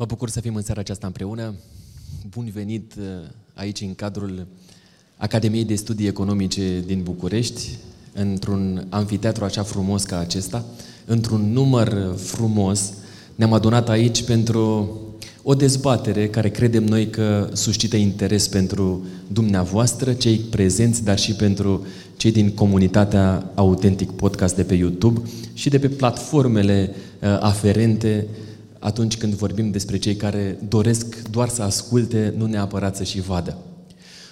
Mă bucur să fim în seara aceasta împreună. Bun venit uh, aici în cadrul Academiei de Studii Economice din București, într-un anfiteatru așa frumos ca acesta, într-un număr frumos. Ne-am adunat aici pentru o dezbatere care credem noi că suscită interes pentru dumneavoastră, cei prezenți, dar și pentru cei din comunitatea Autentic Podcast de pe YouTube și de pe platformele uh, aferente atunci când vorbim despre cei care doresc doar să asculte, nu neapărat să și vadă.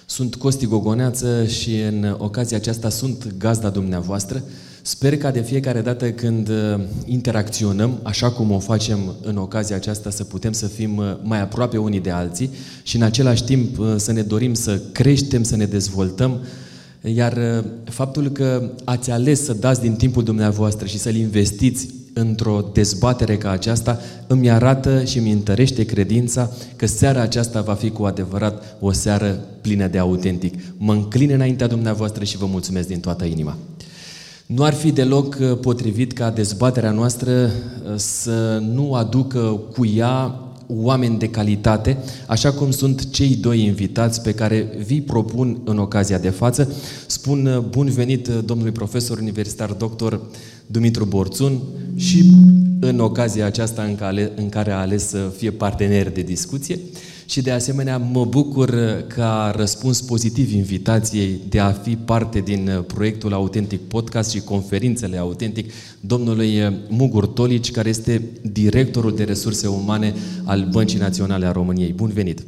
Sunt Costi Gogoneață și în ocazia aceasta sunt gazda dumneavoastră. Sper ca de fiecare dată când uh, interacționăm, așa cum o facem în ocazia aceasta, să putem să fim uh, mai aproape unii de alții și în același timp uh, să ne dorim să creștem, să ne dezvoltăm, iar faptul că ați ales să dați din timpul dumneavoastră și să-l investiți într-o dezbatere ca aceasta îmi arată și îmi întărește credința că seara aceasta va fi cu adevărat o seară plină de autentic. Mă înclin înaintea dumneavoastră și vă mulțumesc din toată inima. Nu ar fi deloc uh, potrivit ca dezbaterea noastră uh, să nu aducă cu ea oameni de calitate, așa cum sunt cei doi invitați pe care vi propun în ocazia de față. Spun uh, bun venit domnului profesor universitar doctor Dumitru Borțun și în ocazia aceasta în care a ales să fie partener de discuție și de asemenea mă bucur ca răspuns pozitiv invitației de a fi parte din proiectul Autentic Podcast și conferințele Autentic domnului Mugur Tolici, care este directorul de resurse umane al Băncii Naționale a României. Bun venit!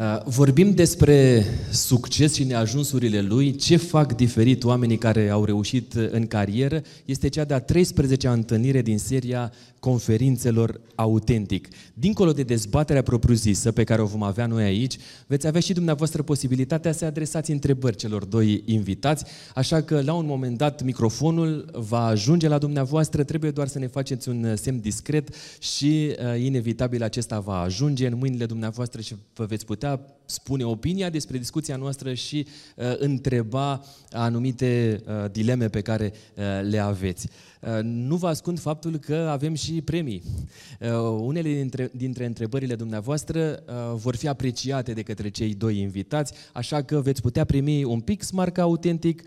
Uh, vorbim despre succes și neajunsurile lui, ce fac diferit oamenii care au reușit în carieră. Este cea de-a 13-a întâlnire din seria conferințelor autentic. Dincolo de dezbaterea propriu-zisă pe care o vom avea noi aici, veți avea și dumneavoastră posibilitatea să adresați întrebări celor doi invitați, așa că la un moment dat microfonul va ajunge la dumneavoastră, trebuie doar să ne faceți un semn discret și uh, inevitabil acesta va ajunge în mâinile dumneavoastră și vă veți putea spune opinia despre discuția noastră și uh, întreba anumite uh, dileme pe care uh, le aveți. Uh, nu vă ascund faptul că avem și premii. Uh, unele dintre, dintre întrebările dumneavoastră uh, vor fi apreciate de către cei doi invitați, așa că veți putea primi un pix marca autentic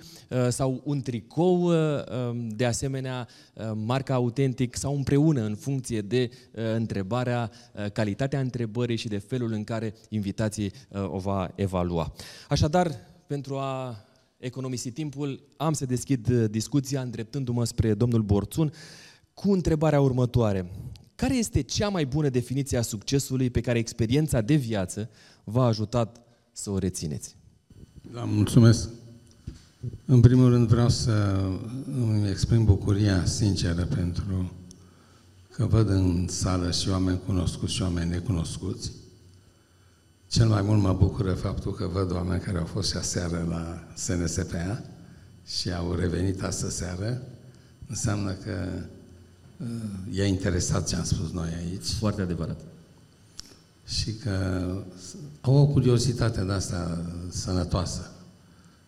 sau un tricou um, de asemenea marca autentic sau împreună în funcție de întrebarea, calitatea întrebării și de felul în care invitații o va evalua. Așadar, pentru a economisi timpul, am să deschid uh, discuția îndreptându-mă spre domnul Borțun cu întrebarea următoare. Care este cea mai bună definiție a succesului pe care experiența de viață v-a ajutat să o rețineți? Da, mulțumesc. În primul rând vreau să îmi exprim bucuria sinceră pentru că văd în sală și oameni cunoscuți și oameni necunoscuți cel mai mult mă bucură faptul că văd oameni care au fost și aseară la SNSPA și au revenit astă seară. Înseamnă că uh, e interesat ce am spus noi aici. Foarte adevărat. Și că au o curiozitate de asta sănătoasă.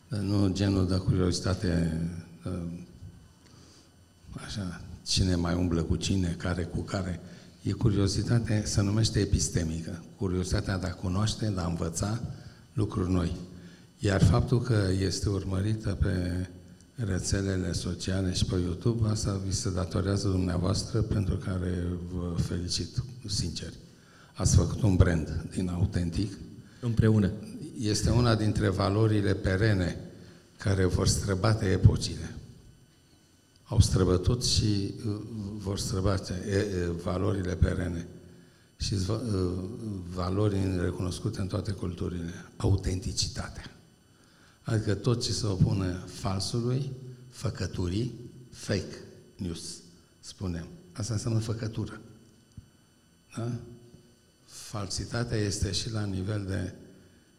Nu genul de curiozitate uh, așa, cine mai umblă cu cine, care cu care. E curiozitate, se numește epistemică. Curiozitatea de a cunoaște, de a învăța lucruri noi. Iar faptul că este urmărită pe rețelele sociale și pe YouTube, asta vi se datorează dumneavoastră pentru care vă felicit sincer. Ați făcut un brand din autentic. Împreună. Este una dintre valorile perene care vor străbate epocile au străbătut și uh, vor străbate valorile perene și uh, valori recunoscute în toate culturile. Autenticitatea. Adică tot ce se opune falsului, făcăturii, fake news, spunem. Asta înseamnă făcătură. Da? Falsitatea este și la nivel de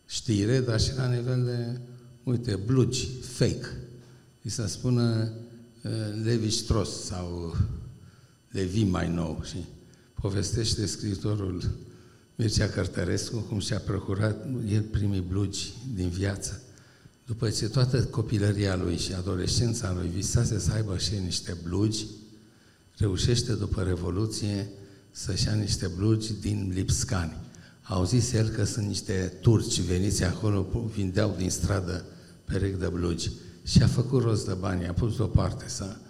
știre, dar și la nivel de, uite, blugi, fake. Și să spună Levi Strauss sau Levi mai nou și povestește scriitorul Mircea Cărtărescu cum și-a procurat el primii blugi din viață. După ce toată copilăria lui și adolescența lui visase să aibă și niște blugi, reușește după Revoluție să-și ia niște blugi din Lipscani. Au zis el că sunt niște turci veniți acolo, vindeau din stradă perechi de blugi. Și a făcut rost de bani, a pus deoparte, s-a,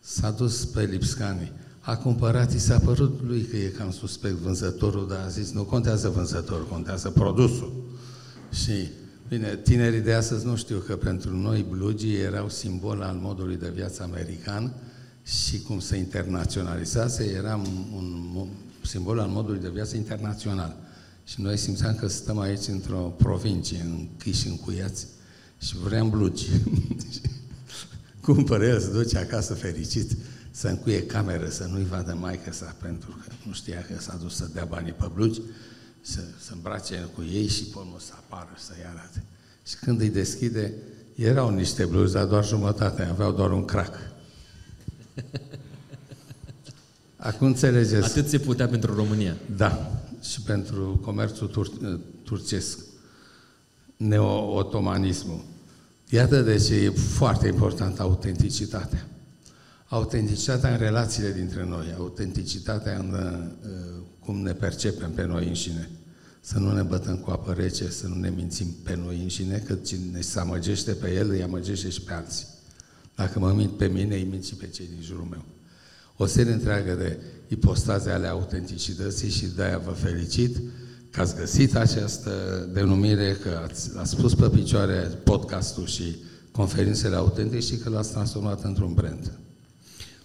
s-a dus pe Lipscani. A cumpărat, i s-a părut lui că e cam suspect vânzătorul, dar a zis, nu contează vânzătorul, contează produsul. Și, bine, tinerii de astăzi nu știu că pentru noi blugii erau simbol al modului de viață american și cum se internaționalizase, era un, un simbol al modului de viață internațional. Și noi simțeam că stăm aici într-o provincie, închiși, încuiați și vrem blugi. Cumpără el, se duce acasă fericit, să încuie cameră, să nu-i vadă maică sa, pentru că nu știa că s-a dus să dea banii pe blugi, să se îmbrace cu ei și pe să apară, să-i arate. Și când îi deschide, erau niște blugi, dar doar jumătate, aveau doar un crack. Acum înțelegeți. Atât se putea pentru România. Da, și pentru comerțul tur- turcesc, neo-otomanismul. Iată de ce e foarte importantă autenticitatea. Autenticitatea în relațiile dintre noi, autenticitatea în uh, cum ne percepem pe noi înșine. Să nu ne bătăm cu apă rece, să nu ne mințim pe noi înșine, că cine se amăgește pe el, îi amăgește și pe alții. Dacă mă mint pe mine, îi mint și pe cei din jurul meu. O serie întreagă de ipostaze ale autenticității și de-aia vă felicit că ați găsit această denumire, că ați, ați pus pe picioare podcastul și conferințele autentice și că l-ați transformat într-un brand.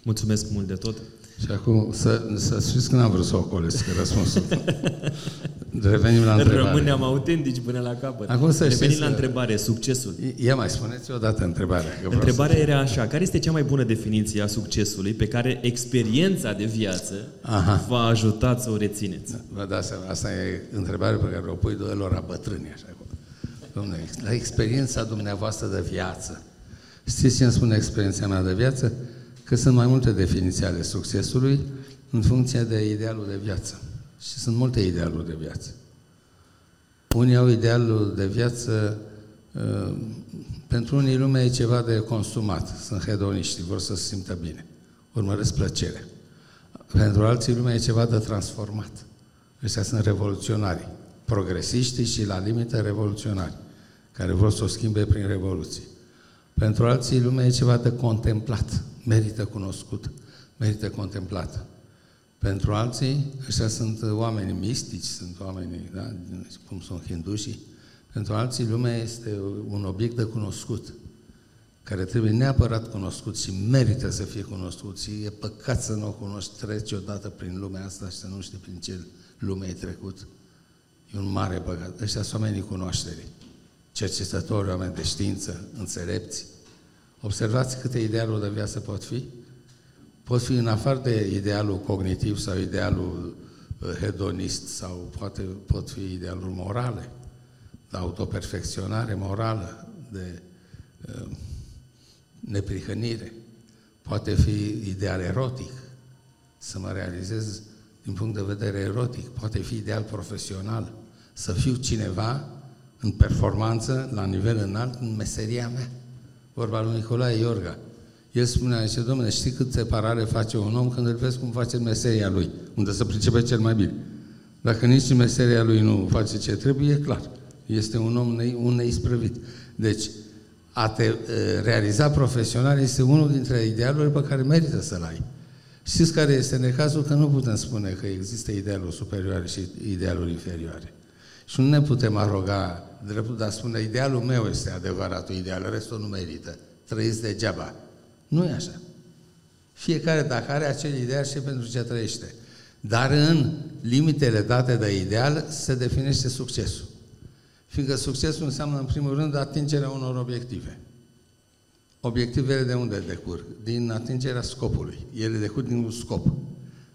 Mulțumesc mult de tot. Și acum să, să știți că n-am vrut să ocolesc răspunsul. Revenim la întrebare. Rămânem autentici până la capăt. Acum să Revenim la întrebare, succesul. Ia mai spuneți o dată întrebarea. Că întrebarea era așa, care este cea mai bună definiție a succesului pe care experiența de viață Aha. v-a ajutat să o rețineți? Da, vă dați seama, asta e întrebarea pe care o pui doilor bătrâni, așa. Domnule, la experiența dumneavoastră de viață. Știți ce îmi spune experiența mea de viață? Că sunt mai multe definiții ale succesului în funcție de idealul de viață. Și sunt multe idealuri de viață. Unii au idealul de viață, uh, pentru unii lumea e ceva de consumat, sunt hedoniști, vor să se simtă bine, urmăresc plăcerea. Pentru alții lumea e ceva de transformat. Ăștia sunt revoluționari, progresiști și la limită revoluționari, care vor să o schimbe prin revoluție. Pentru alții lumea e ceva de contemplat, merită cunoscut, merită contemplată. Pentru alții, ăștia sunt oameni mistici, sunt oameni, da, cum sunt hindușii. Pentru alții, lumea este un obiect de cunoscut, care trebuie neapărat cunoscut și merită să fie cunoscut și e păcat să nu o cunoști, treci odată prin lumea asta și să nu știi prin ce lume ai trecut. E un mare păcat. Ăștia sunt oamenii cunoașterii, cercetători, oameni de știință, înțelepți. Observați câte idealuri de viață pot fi? pot fi în afară de idealul cognitiv sau idealul uh, hedonist sau poate pot fi idealuri morale, de autoperfecționare morală, de uh, neprihănire. Poate fi ideal erotic, să mă realizez din punct de vedere erotic. Poate fi ideal profesional, să fiu cineva în performanță, la nivel înalt, în meseria mea. Vorba lui Nicolae Iorga. El spunea, zice, domnule, știi cât separare face un om când îl vezi cum face meseria lui, unde se pricepe cel mai bine. Dacă nici în meseria lui nu face ce trebuie, e clar. Este un om ne, un neisprăvit. Deci, a te realiza profesional este unul dintre idealurile pe care merită să-l ai. Știți care este necazul? Că nu putem spune că există idealuri superioare și idealuri inferioare. Și nu ne putem aroga dreptul de a spune idealul meu este adevăratul ideal, restul nu merită. Trăiți degeaba. Nu e așa. Fiecare, dacă are acel ideal, și pentru ce trăiește. Dar în limitele date de ideal se definește succesul. Fiindcă succesul înseamnă, în primul rând, atingerea unor obiective. Obiectivele de unde decurg? Din atingerea scopului. Ele decurg din un scop.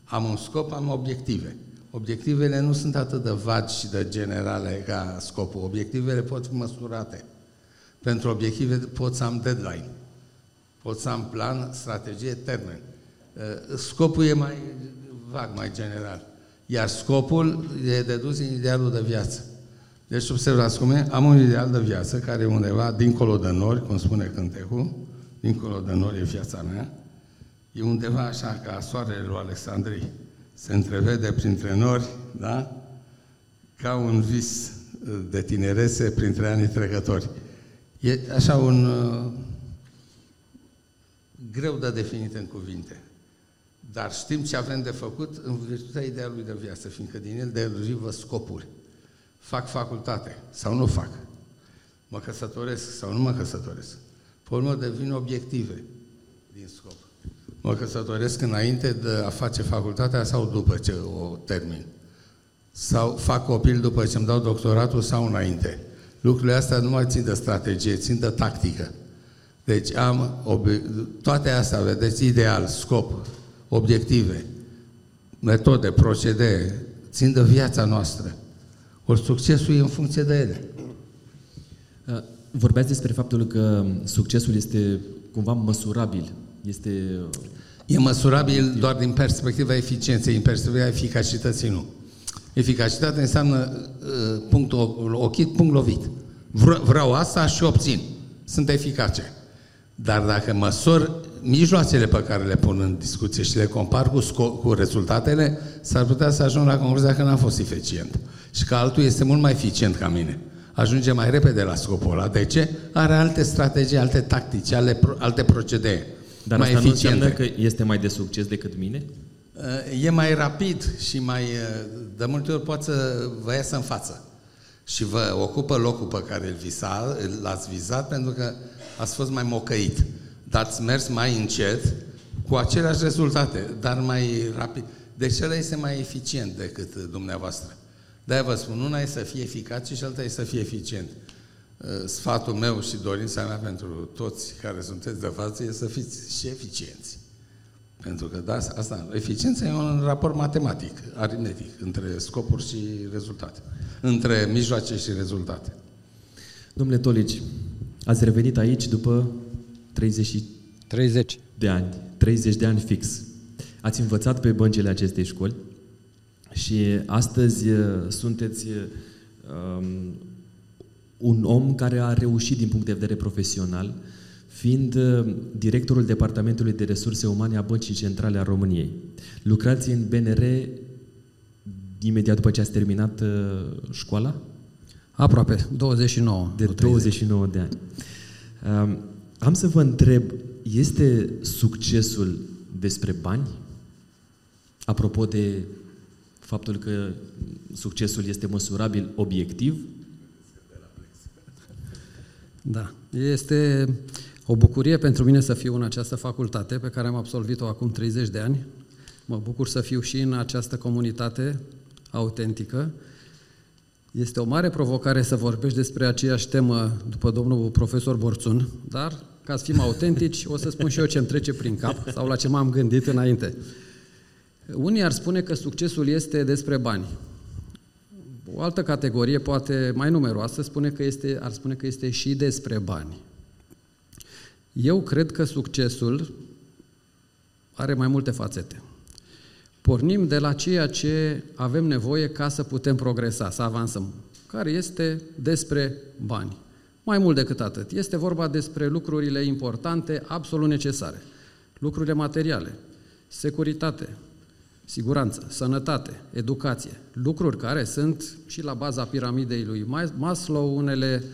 Am un scop, am obiective. Obiectivele nu sunt atât de vagi și de generale ca scopul. Obiectivele pot fi măsurate. Pentru obiective pot să am deadline. Pot să am plan, strategie, termen. Uh, scopul e mai vag, mai general. Iar scopul e dedus din idealul de viață. Deci observați cum e, am un ideal de viață care e undeva dincolo de nori, cum spune cântecul, dincolo de nori e viața mea, e undeva așa ca soarele lui Alexandrii, se întrevede printre nori, da? Ca un vis de tinerețe printre anii trecători. E așa un uh, greu de definit în cuvinte. Dar știm ce avem de făcut în virtutea idealului de viață, fiindcă din el derivă scopuri. Fac facultate sau nu fac. Mă căsătoresc sau nu mă căsătoresc. Pe urmă devin obiective din scop. Mă căsătoresc înainte de a face facultatea sau după ce o termin. Sau fac copil după ce îmi dau doctoratul sau înainte. Lucrurile astea nu mai țin de strategie, țin de tactică. Deci am toate astea, vedeți, ideal, scop, obiective, metode, procedee, țin de viața noastră. Ori succesul e în funcție de ele. Uh, vorbeați despre faptul că succesul este cumva măsurabil. Este... E măsurabil doar din perspectiva eficienței, din perspectiva eficacității nu. Eficacitatea înseamnă uh, punct ochit, punct lovit. Vreau asta și obțin. Sunt eficace. Dar dacă măsor mijloacele pe care le pun în discuție și le compar cu, cu rezultatele, s-ar putea să ajung la concluzia că n-am fost eficient. Și că altul este mult mai eficient ca mine. Ajunge mai repede la scopul ăla. De ce? Are alte strategii, alte tactici, alte, alte procedee. Dar mai asta eficiente. nu înseamnă că este mai de succes decât mine? E mai rapid și mai... De multe ori poate să vă iasă în față. Și vă ocupă locul pe care îl visa, l-ați vizat pentru că ați fost mai mocăit. Dar ați mers mai încet, cu aceleași rezultate, dar mai rapid. Deci ăla este mai eficient decât dumneavoastră. De-aia vă spun, una e să fie eficace și alta e să fie eficient. Sfatul meu și dorința mea pentru toți care sunteți de față e să fiți și eficienți. Pentru că da, asta, eficiența e un raport matematic, aritmetic, între scopuri și rezultate. Între mijloace și rezultate. Domnule Tolici, ați revenit aici după 30, 30 de ani, 30 de ani fix. Ați învățat pe băncile acestei școli și astăzi uh, sunteți um, un om care a reușit din punct de vedere profesional, fiind uh, directorul Departamentului de Resurse Umane a Băncii Centrale a României. Lucrați în BNR imediat după ce ați terminat uh, școala? Aproape, 29. De 29 de ani. Um, am să vă întreb, este succesul despre bani? Apropo de faptul că succesul este măsurabil obiectiv? Da. Este o bucurie pentru mine să fiu în această facultate pe care am absolvit-o acum 30 de ani. Mă bucur să fiu și în această comunitate autentică. Este o mare provocare să vorbești despre aceeași temă după domnul profesor Borțun, dar ca să fim autentici, o să spun și eu ce îmi trece prin cap sau la ce m-am gândit înainte. Unii ar spune că succesul este despre bani. O altă categorie, poate mai numeroasă, spune că este, ar spune că este și despre bani. Eu cred că succesul are mai multe fațete. Pornim de la ceea ce avem nevoie ca să putem progresa, să avansăm, care este despre bani. Mai mult decât atât. Este vorba despre lucrurile importante, absolut necesare. Lucrurile materiale, securitate, siguranță, sănătate, educație. Lucruri care sunt și la baza piramidei lui Maslow, unele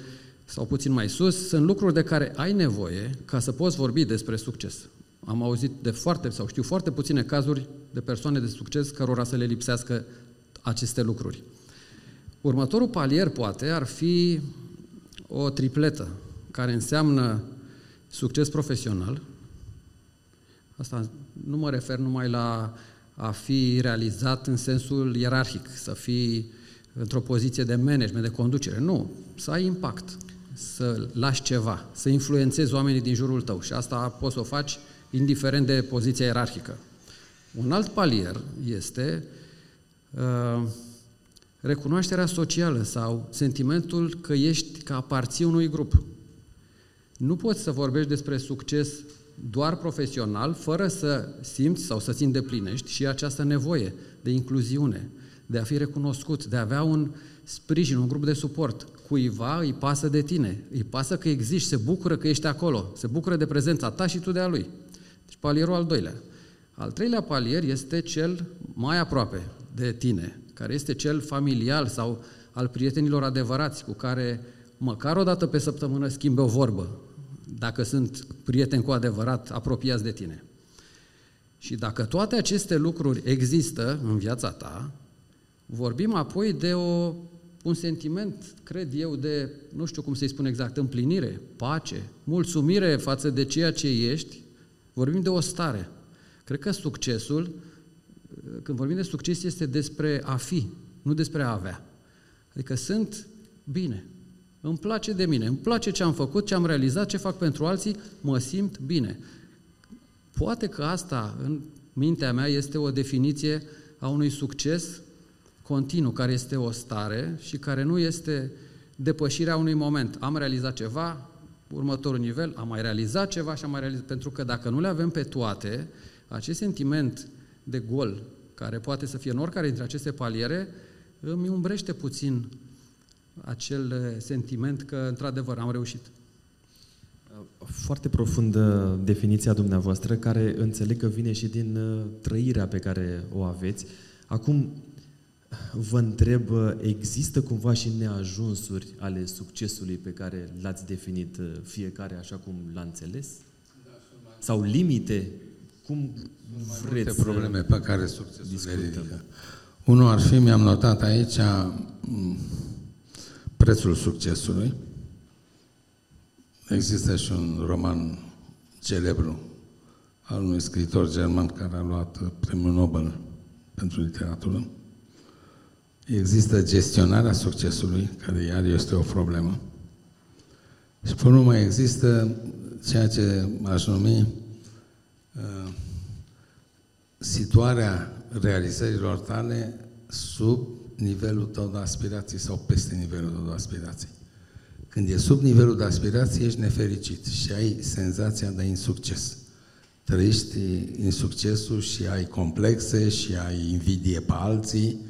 sau puțin mai sus, sunt lucruri de care ai nevoie ca să poți vorbi despre succes. Am auzit de foarte, sau știu foarte puține cazuri de persoane de succes cărora să le lipsească aceste lucruri. Următorul palier, poate, ar fi o tripletă, care înseamnă succes profesional. Asta nu mă refer numai la a fi realizat în sensul ierarhic, să fii într-o poziție de management, de conducere. Nu, să ai impact, să lași ceva, să influențezi oamenii din jurul tău și asta poți să o faci indiferent de poziția ierarhică. Un alt palier este uh, recunoașterea socială sau sentimentul că ești, că aparții unui grup. Nu poți să vorbești despre succes doar profesional, fără să simți sau să-ți îndeplinești și această nevoie de incluziune, de a fi recunoscut, de a avea un sprijin, un grup de suport. Cuiva îi pasă de tine, îi pasă că existi, se bucură că ești acolo, se bucură de prezența ta și tu de a lui. Deci palierul al doilea. Al treilea palier este cel mai aproape de tine, care este cel familial sau al prietenilor adevărați cu care măcar o dată pe săptămână schimbe o vorbă, dacă sunt prieteni cu adevărat apropiați de tine. Și dacă toate aceste lucruri există în viața ta, vorbim apoi de o, un sentiment, cred eu, de, nu știu cum să-i spun exact, împlinire, pace, mulțumire față de ceea ce ești, vorbim de o stare. Cred că succesul, când vorbim de succes, este despre a fi, nu despre a avea. Adică sunt bine, îmi place de mine, îmi place ce am făcut, ce am realizat, ce fac pentru alții, mă simt bine. Poate că asta, în mintea mea, este o definiție a unui succes continuu, care este o stare și care nu este depășirea unui moment. Am realizat ceva, următorul nivel, am mai realizat ceva și am mai realizat. Pentru că dacă nu le avem pe toate, acest sentiment de gol, care poate să fie în oricare dintre aceste paliere, îmi umbrește puțin acel sentiment că, într-adevăr, am reușit. Foarte profundă definiția dumneavoastră, care înțeleg că vine și din uh, trăirea pe care o aveți. Acum, vă întreb, uh, există cumva și neajunsuri ale succesului pe care l-ați definit uh, fiecare așa cum l-a înțeles? Sau limite? Cum vreți probleme pe care succesul le ridică. Unul ar fi, mi-am notat aici, prețul succesului. Există și un roman celebru al unui scriitor german care a luat premiul Nobel pentru literatură. Există gestionarea succesului, care iar este o problemă. Și pe urmă există ceea ce aș numi uh, situarea realizărilor tale sub nivelul tău de aspirații sau peste nivelul tău de aspirații. Când e sub nivelul de aspirații, ești nefericit și ai senzația de insucces. Trăiești insuccesul și ai complexe și ai invidie pe alții,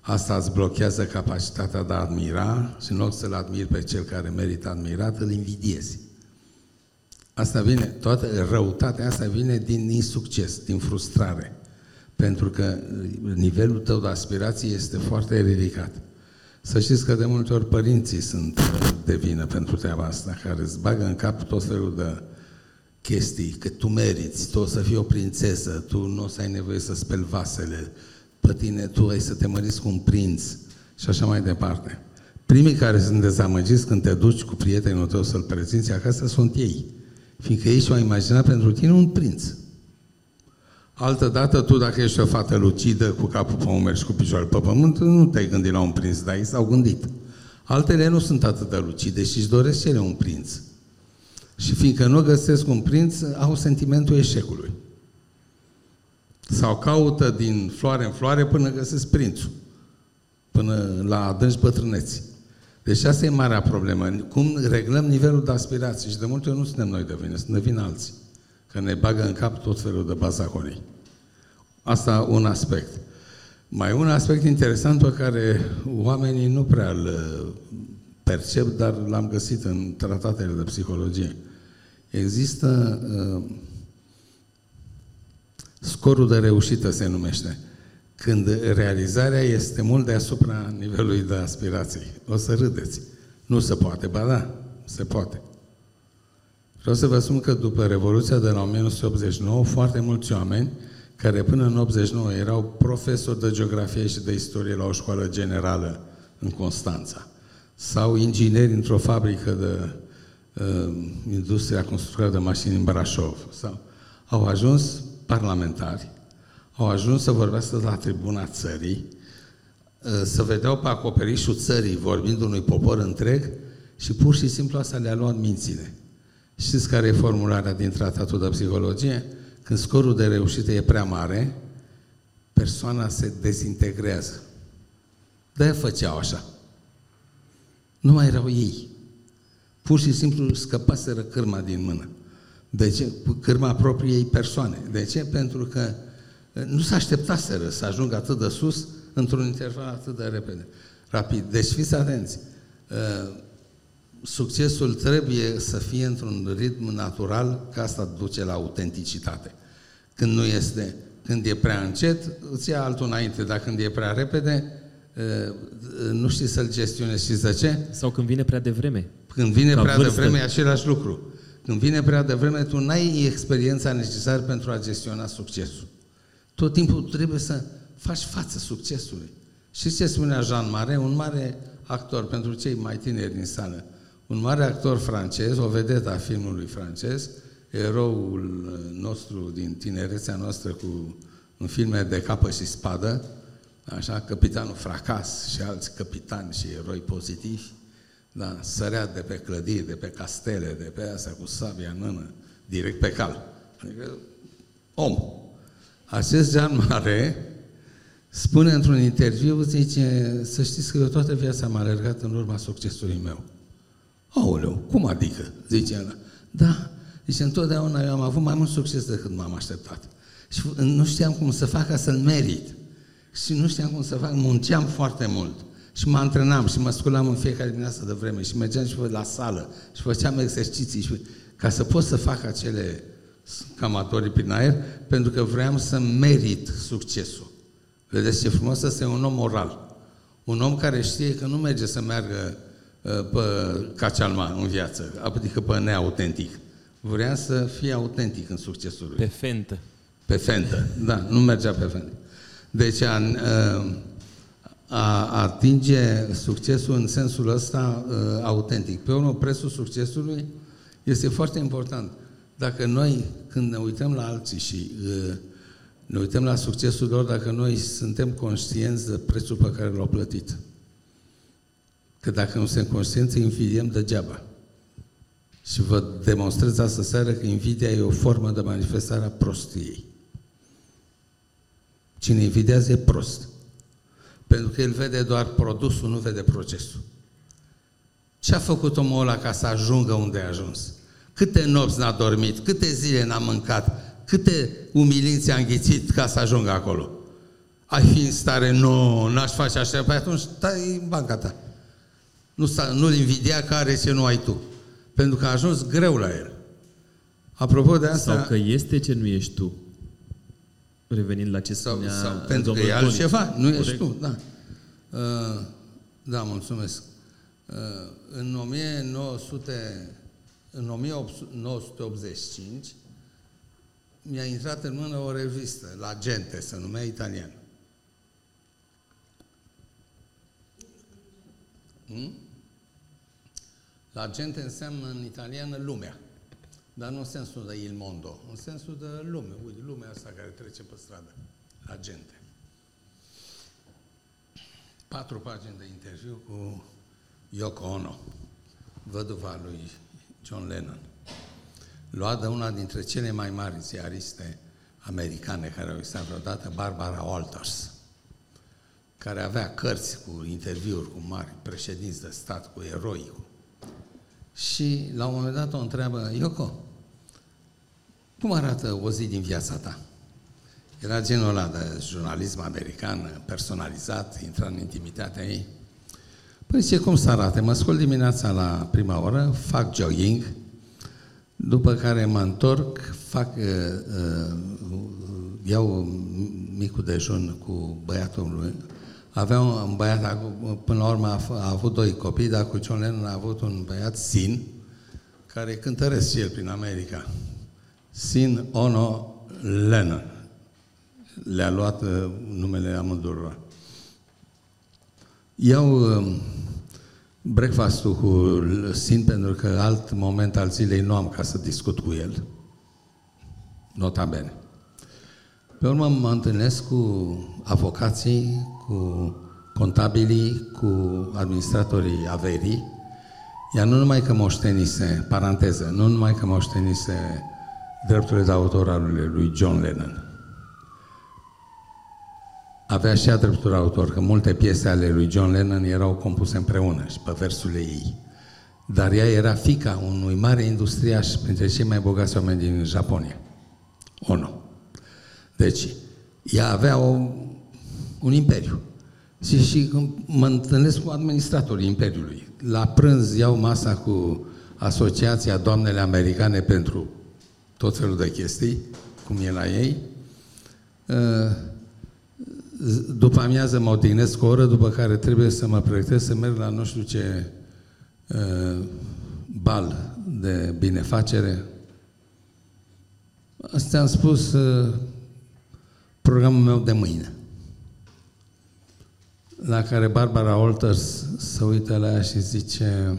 asta îți blochează capacitatea de a admira și în loc să-l admiri pe cel care merită admirat, îl invidiezi. Asta vine, toată răutatea asta vine din insucces, din frustrare pentru că nivelul tău de aspirație este foarte ridicat. Să știți că de multe ori părinții sunt de vină pentru treaba asta, care îți bagă în cap tot felul de chestii, că tu meriți, tu o să fii o prințesă, tu nu o să ai nevoie să speli vasele, pe tine tu ai să te măriți cu un prinț și așa mai departe. Primii care sunt dezamăgiți când te duci cu prietenul tău să-l prezinți acasă sunt ei, fiindcă ei și-au imaginat pentru tine un prinț. Altă dată, tu dacă ești o fată lucidă, cu capul pe umeri și cu picioarele pe pământ, nu te-ai gândit la un prinț, dar ei s-au gândit. Altele nu sunt atât de lucide și își doresc cele un prinț. Și fiindcă nu găsesc un prinț, au sentimentul eșecului. Sau caută din floare în floare până găsesc prințul. Până la adânci bătrâneți. Deci asta e marea problemă. Cum reglăm nivelul de aspirații. Și de multe ori nu suntem noi de vină, sunt de vină alții că ne bagă în cap tot felul de bazaconii. Asta un aspect. Mai un aspect interesant pe care oamenii nu prea îl uh, percep, dar l-am găsit în tratatele de psihologie. Există uh, scorul de reușită se numește. Când realizarea este mult deasupra nivelului de aspirații. O să râdeți. Nu se poate, ba da, se poate. Vreau să vă spun că după Revoluția de la 1989, foarte mulți oameni care până în 89 erau profesori de geografie și de istorie la o școală generală în Constanța, sau ingineri într-o fabrică de uh, industria constructoare de mașini în Brașov, sau au ajuns parlamentari, au ajuns să vorbească la tribuna țării, uh, să vedeau pe acoperișul țării vorbind unui popor întreg și pur și simplu asta le-a luat mințile. Știți care e formularea din tratatul de psihologie? Când scorul de reușită e prea mare, persoana se dezintegrează. De-aia făceau așa. Nu mai erau ei. Pur și simplu scăpaseră cârma din mână. De ce? Cârma propriei persoane. De ce? Pentru că uh, nu se așteptaseră să ajungă atât de sus într-un interval atât de repede. Rapid. Deci fiți atenți. Uh, succesul trebuie să fie într-un ritm natural, că asta duce la autenticitate. Când nu este Când e prea încet, îți ia altul înainte, dar când e prea repede, nu știi să-l gestionezi. și de ce? Sau când vine prea devreme. Când vine Ca prea vârstă. devreme, e același lucru. Când vine prea devreme, tu n-ai experiența necesară pentru a gestiona succesul. Tot timpul trebuie să faci față succesului. Și ce spunea Jean Mare, un mare actor pentru cei mai tineri din sală, un mare actor francez, o vedetă a filmului francez, eroul nostru din tinerețea noastră cu în filme de capă și spadă, așa, capitanul Fracas și alți capitani și eroi pozitivi, da, sărea de pe clădiri, de pe castele, de pe astea cu sabia nână, direct pe cal. Adică, om. Acest Jean Mare spune într-un interviu, zice, să știți că eu toată viața am alergat în urma succesului meu. Aoleu, cum adică? Zice el. Da, zice, întotdeauna eu am avut mai mult succes decât m-am așteptat. Și nu știam cum să fac ca să-l merit. Și nu știam cum să fac, munceam foarte mult. Și mă antrenam și mă sculam în fiecare dimineață de vreme și mergeam și la sală și făceam exerciții și ca să pot să fac acele camatorii prin aer, pentru că vreau să merit succesul. Vedeți ce frumos să un om moral. Un om care știe că nu merge să meargă uh, pe cacealma în viață, adică pe neautentic. Vrea să fie autentic în succesul lui. Pe fentă. Pe fentă, da, nu mergea pe fentă. Deci a, a atinge succesul în sensul ăsta a, autentic. Pe urmă, prețul succesului este foarte important. Dacă noi, când ne uităm la alții și a, ne uităm la succesul lor, dacă noi suntem conștienți de prețul pe care l-au plătit. Că dacă nu suntem conștienți, invidiem degeaba. Și vă demonstrez asta seară că invidia e o formă de manifestare a prostiei. Cine invidiază e prost. Pentru că el vede doar produsul, nu vede procesul. Ce a făcut omul ăla ca să ajungă unde a ajuns? Câte nopți n-a dormit, câte zile n-a mâncat, câte umilințe a înghițit ca să ajungă acolo? Ai fi în stare, nu, n-aș face așa, păi atunci stai în banca ta. Nu, nu-l invidia că are ce nu ai tu. Pentru că a ajuns greu la el. Apropo de asta... Sau că este ce nu ești tu. Revenind la ce spunea sau, sau pentru că e altceva, nu ești tu, da. Uh, da, mulțumesc. Uh, în 1900, în 1985 mi-a intrat în mână o revistă, la Gente, se numea italian. Hmm? La Gente înseamnă în italiană lumea. Dar nu în sensul de il mondo, în sensul de lume. Uite, lumea asta care trece pe stradă, la gente. Patru pagini de interviu cu Yoko Ono, văduva lui John Lennon. Luat de una dintre cele mai mari ziariste americane care au existat vreodată, Barbara Walters, care avea cărți cu interviuri cu mari președinți de stat, cu eroi. Și la un moment dat o întreabă, Yoko, cum arată o zi din viața ta? Era genul ăla de jurnalism american, personalizat, intra în intimitatea ei. Păi ce cum să arate? Mă scol dimineața la prima oră, fac jogging, după care mă întorc, fac, uh, uh, iau micul dejun cu băiatul lui. Avea un băiat, până la urmă a, a avut doi copii, dar cu John Lennon a avut un băiat, Sin, care cântăresc și el prin America. Sin Ono Lennon. Le-a luat uh, numele amândurora. Iau uh, breakfast-ul cu Sin pentru că alt moment al zilei nu am ca să discut cu el. Nota bene. Pe urmă mă întâlnesc cu avocații, cu contabilii, cu administratorii averii, iar nu numai că moștenise, paranteză, nu numai că moștenise drepturile de autor ale lui John Lennon. Avea și drepturi de autor, că multe piese ale lui John Lennon erau compuse împreună și pe versurile ei. Dar ea era fica unui mare industriaș printre cei mai bogați oameni din Japonia. Ono. Deci, ea avea o, un imperiu. Și, și mă întâlnesc cu administratorii imperiului. La prânz iau masa cu Asociația Doamnele Americane pentru tot felul de chestii, cum e la ei, după amiază mă odihnesc o oră, după care trebuie să mă pregătesc să merg la nu știu ce uh, bal de binefacere. Asta am spus uh, programul meu de mâine. La care Barbara Walters se uită la ea și zice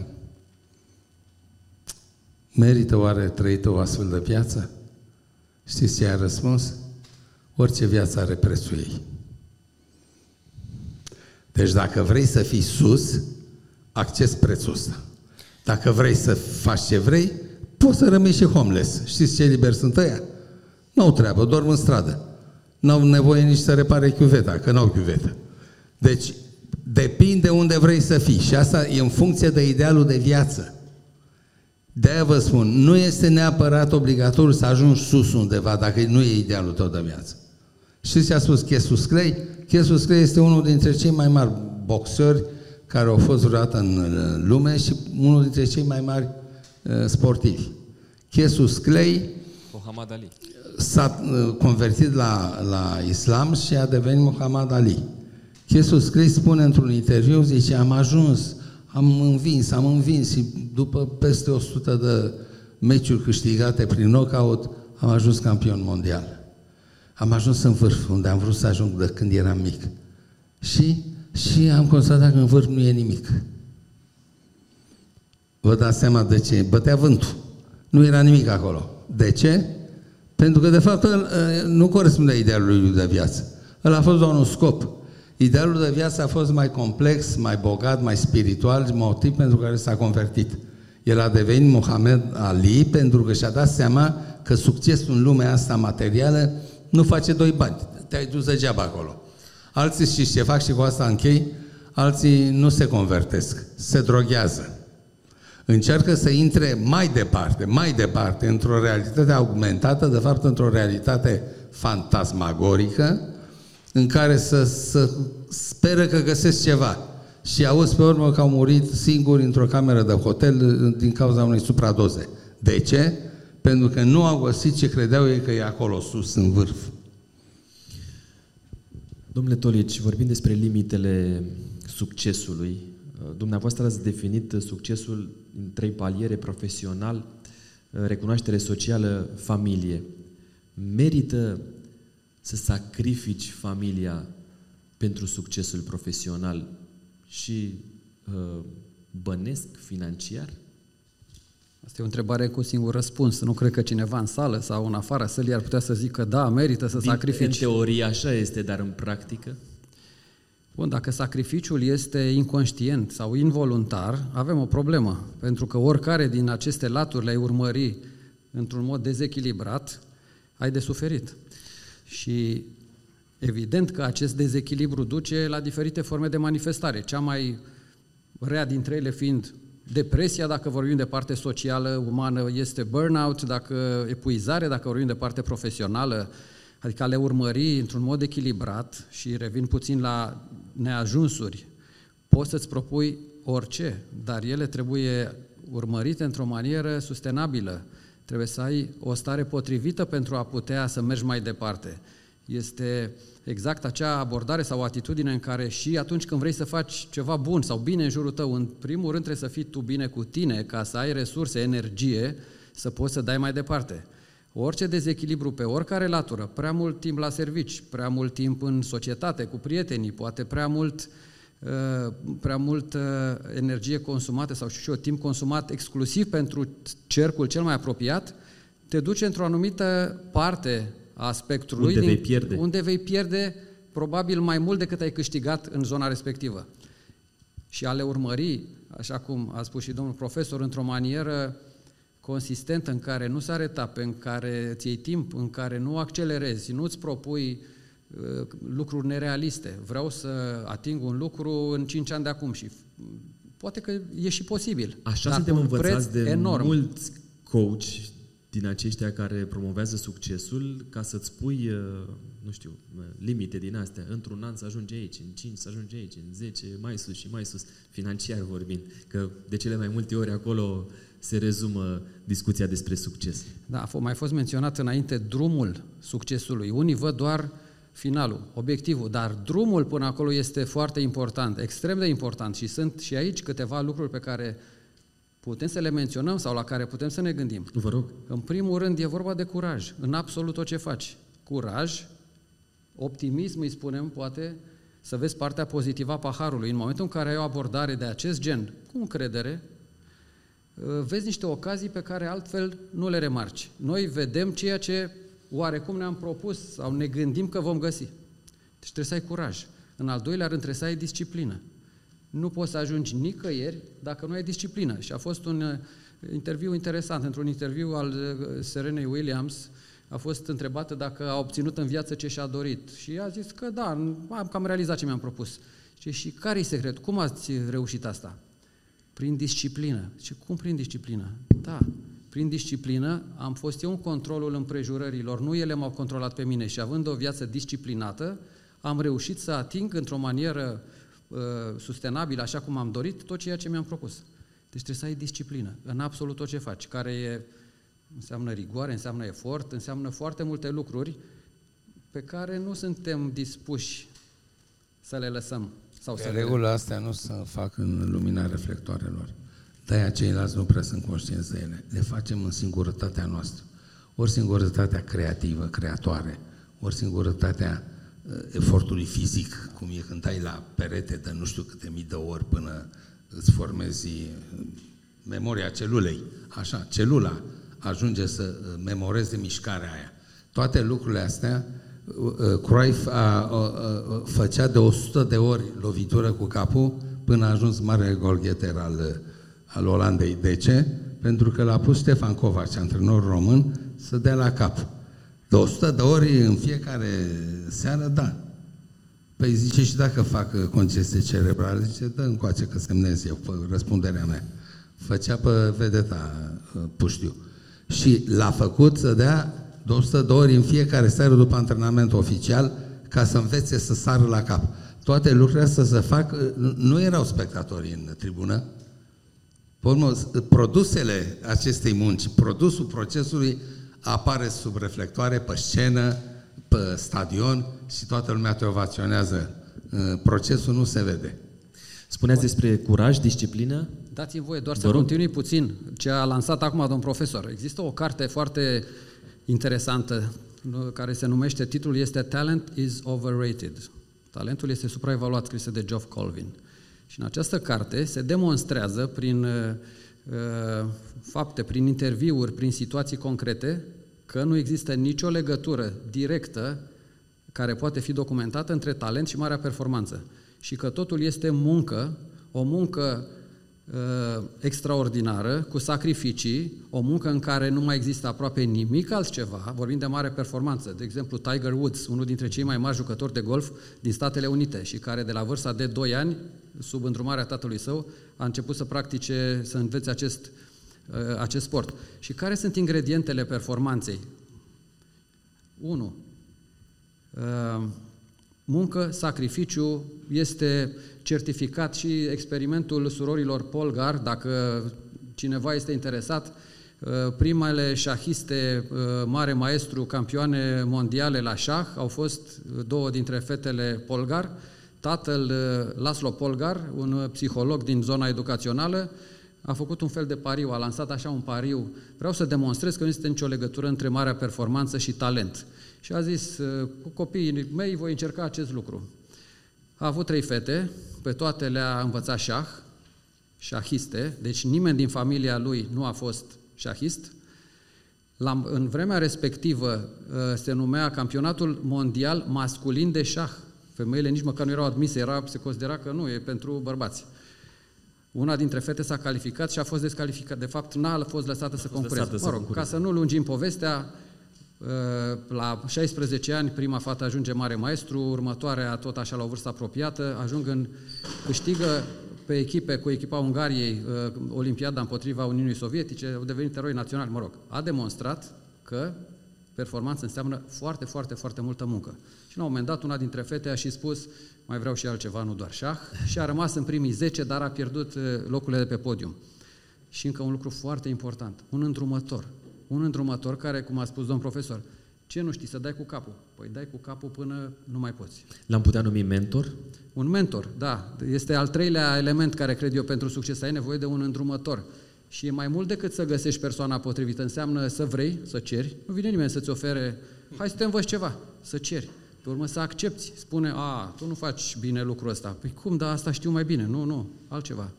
Merită oare trăită o astfel de viață? Știți ce a răspuns? Orice viață are prețul ei. Deci dacă vrei să fii sus, acces prețul ăsta. Dacă vrei să faci ce vrei, poți să rămâi și homeless. Știți ce liber sunt ăia? Nu-au treabă, dorm în stradă. N-au nevoie nici să repare chiuveta, că n-au chiuvetă. Deci, depinde unde vrei să fii. Și asta e în funcție de idealul de viață. De-aia vă spun, nu este neapărat obligatoriu să ajungi sus undeva dacă nu e idealul tău de viață. Știți ce a spus Chesus Clay? Chesus Clay este unul dintre cei mai mari boxeri care au fost vreodată în lume și unul dintre cei mai mari uh, sportivi. Chesus Clay Muhammad Ali. s-a uh, convertit la, la islam și a devenit Muhammad Ali. Chesus Clay spune într-un interviu, zice, am ajuns, am învins, am învins și după peste 100 de meciuri câștigate prin knockout, am ajuns campion mondial. Am ajuns în vârf, unde am vrut să ajung de când eram mic. Și, și am constatat că în vârf nu e nimic. Vă dați seama de ce? Bătea vântul. Nu era nimic acolo. De ce? Pentru că, de fapt, nu corespunde idealului de viață. El a fost doar un scop. Idealul de viață a fost mai complex, mai bogat, mai spiritual, motiv pentru care s-a convertit. El a devenit Muhammad Ali pentru că și-a dat seama că succesul în lumea asta materială nu face doi bani. Te-ai dus degeaba acolo. Alții și ce fac și cu asta închei, alții nu se convertesc, se droghează. Încearcă să intre mai departe, mai departe, într-o realitate augmentată, de fapt într-o realitate fantasmagorică, în care să, să speră că găsesc ceva. Și auzi pe urmă că au murit singuri într-o cameră de hotel din cauza unei supradoze. De ce? pentru că nu au găsit ce credeau ei că e acolo sus, în vârf. Domnule Tolici, vorbim despre limitele succesului. Dumneavoastră ați definit succesul în trei paliere, profesional, recunoaștere socială, familie. Merită să sacrifici familia pentru succesul profesional și uh, bănesc financiar? Asta e o întrebare cu singur răspuns. Nu cred că cineva în sală sau în afara sălii ar putea să zică da, merită să Din, sacrifici. În teorie așa este, dar în practică? Bun, dacă sacrificiul este inconștient sau involuntar, avem o problemă. Pentru că oricare din aceste laturi le-ai urmări într-un mod dezechilibrat, ai de suferit. Și evident că acest dezechilibru duce la diferite forme de manifestare. Cea mai rea dintre ele fiind Depresia, dacă vorbim de parte socială, umană, este burnout, dacă epuizare, dacă vorbim de parte profesională, adică a le urmări într-un mod echilibrat și revin puțin la neajunsuri, poți să-ți propui orice, dar ele trebuie urmărite într-o manieră sustenabilă. Trebuie să ai o stare potrivită pentru a putea să mergi mai departe. Este exact acea abordare sau atitudine în care și atunci când vrei să faci ceva bun sau bine în jurul tău, în primul rând trebuie să fii tu bine cu tine ca să ai resurse, energie, să poți să dai mai departe. Orice dezechilibru pe oricare latură, prea mult timp la servici, prea mult timp în societate, cu prietenii, poate prea mult uh, prea mult uh, energie consumată sau știu eu, timp consumat exclusiv pentru cercul cel mai apropiat, te duce într-o anumită parte a spectrului, unde vei pierde. unde vei pierde probabil mai mult decât ai câștigat în zona respectivă. Și a le urmări, așa cum a spus și domnul profesor, într-o manieră consistentă, în care nu sare etape, în care ți iei timp, în care nu accelerezi, nu îți propui uh, lucruri nerealiste. Vreau să ating un lucru în 5 ani de acum și poate că e și posibil. Așa suntem învățați de enorm. mulți coach din aceștia care promovează succesul ca să-ți pui, uh, nu știu, uh, limite din astea. Într-un an să ajungi aici, în 5 să ajungi aici, în 10 mai sus și mai sus, financiar vorbind. Că de cele mai multe ori acolo se rezumă discuția despre succes. Da, a mai fost menționat înainte drumul succesului. Unii văd doar finalul, obiectivul, dar drumul până acolo este foarte important, extrem de important și sunt și aici câteva lucruri pe care putem să le menționăm sau la care putem să ne gândim. Vă rog. În primul rând e vorba de curaj, în absolut tot ce faci. Curaj, optimism îi spunem, poate, să vezi partea pozitivă a paharului. În momentul în care ai o abordare de acest gen, cu încredere, vezi niște ocazii pe care altfel nu le remarci. Noi vedem ceea ce oarecum ne-am propus sau ne gândim că vom găsi. Deci trebuie să ai curaj. În al doilea rând trebuie să ai disciplină. Nu poți să ajungi nicăieri dacă nu ai disciplină. Și a fost un uh, interviu interesant. Într-un interviu al uh, Serenei Williams a fost întrebată dacă a obținut în viață ce și-a dorit. Și a zis că da, am cam realizat ce mi-am propus. Și, și care e secret? Cum ați reușit asta? Prin disciplină. Și cum prin disciplină? Da, prin disciplină am fost eu în controlul împrejurărilor, nu ele m-au controlat pe mine și având o viață disciplinată, am reușit să ating într-o manieră uh, sustenabilă, așa cum am dorit, tot ceea ce mi-am propus. Deci trebuie să ai disciplină în absolut tot ce faci, care e, înseamnă rigoare, înseamnă efort, înseamnă foarte multe lucruri pe care nu suntem dispuși să le lăsăm. Sau Pe să regulă astea nu se fac în lumina reflectoarelor. De-aia ceilalți nu prea sunt conștienți de ele. Le facem în singurătatea noastră. Ori singurătatea creativă, creatoare, ori singurătatea uh, efortului fizic, cum e când ai la perete de nu știu câte mii de ori până îți formezi uh, memoria celulei. Așa, celula ajunge să uh, memoreze mișcarea aia. Toate lucrurile astea, uh, uh, Cruyff a, a, a, făcea de 100 de ori lovitură cu capul până a ajuns mare golgheter al, al Olandei. De ce? Pentru că l-a pus Ștefan Covaci, antrenor român, să dea la cap. De 100 de ori în fiecare seară, da. Păi zice, și dacă fac uh, congestie cerebrală, zice, dă încoace că semnez eu, pe răspunderea mea. Făcea pe vedeta uh, puștiu. Și l-a făcut să dea de 100 de ori în fiecare seară după antrenament oficial ca să învețe să sară la cap. Toate lucrurile astea să fac, uh, nu erau spectatori în tribună. Pe urmă, produsele acestei munci, produsul procesului apare sub reflectoare pe scenă, pe stadion și toată lumea te ovaționează. Uh, Procesul nu se vede. Spuneați despre curaj, disciplină. Dați-mi voie doar Vă să rog. continui puțin ce a lansat acum domn profesor. Există o carte foarte interesantă nu, care se numește, titlul este Talent is Overrated. Talentul este supraevaluat, scrisă de Geoff Colvin. Și în această carte se demonstrează prin uh, uh, fapte, prin interviuri, prin situații concrete, că nu există nicio legătură directă care poate fi documentată între talent și marea performanță. Și că totul este muncă, o muncă uh, extraordinară, cu sacrificii, o muncă în care nu mai există aproape nimic altceva, vorbim de mare performanță. De exemplu, Tiger Woods, unul dintre cei mai mari jucători de golf din Statele Unite și care de la vârsta de 2 ani, sub îndrumarea tatălui său, a început să practice, să învețe acest, uh, acest sport. Și care sunt ingredientele performanței? 1. Uh, muncă, sacrificiu, este certificat și experimentul surorilor Polgar, dacă cineva este interesat, uh, primele șahiste, uh, mare maestru, campioane mondiale la șah, au fost două dintre fetele Polgar, tatăl uh, Laslo Polgar, un psiholog din zona educațională, a făcut un fel de pariu, a lansat așa un pariu, vreau să demonstrez că nu este nicio legătură între marea performanță și talent. Și a zis, cu copiii mei voi încerca acest lucru. A avut trei fete, pe toate le-a învățat șah, șahiste, deci nimeni din familia lui nu a fost șahist. La, în vremea respectivă se numea campionatul mondial masculin de șah. Femeile nici măcar nu erau admise, era, se considera că nu, e pentru bărbați. Una dintre fete s-a calificat și a fost descalificat. De fapt, n-a fost lăsată să concureze. lăsată să Mă rog, concureze. ca să nu lungim povestea, la 16 ani, prima fată ajunge mare maestru, următoarea tot așa la o vârstă apropiată, ajung în, câștigă pe echipe cu echipa Ungariei uh, Olimpiada împotriva Uniunii Sovietice, au devenit eroi naționali, mă rog. A demonstrat că performanță înseamnă foarte, foarte, foarte multă muncă. Și la un moment dat, una dintre fete a și spus, mai vreau și altceva, nu doar șah, și a rămas în primii 10, dar a pierdut uh, locurile de pe podium. Și încă un lucru foarte important, un îndrumător. Un îndrumător care, cum a spus domn profesor, Ce nu știi? Să dai cu capul. Păi dai cu capul până nu mai poți. L-am putea numi mentor? Un mentor, da. Este al treilea element care cred eu pentru succes. Ai nevoie de un îndrumător. Și e mai mult decât să găsești persoana potrivită. Înseamnă să vrei, să ceri. Nu vine nimeni să-ți ofere, hai să te învăț ceva, să ceri. Pe urmă să accepti. Spune, a, tu nu faci bine lucrul ăsta. Păi cum, da, asta știu mai bine. Nu, nu, altceva.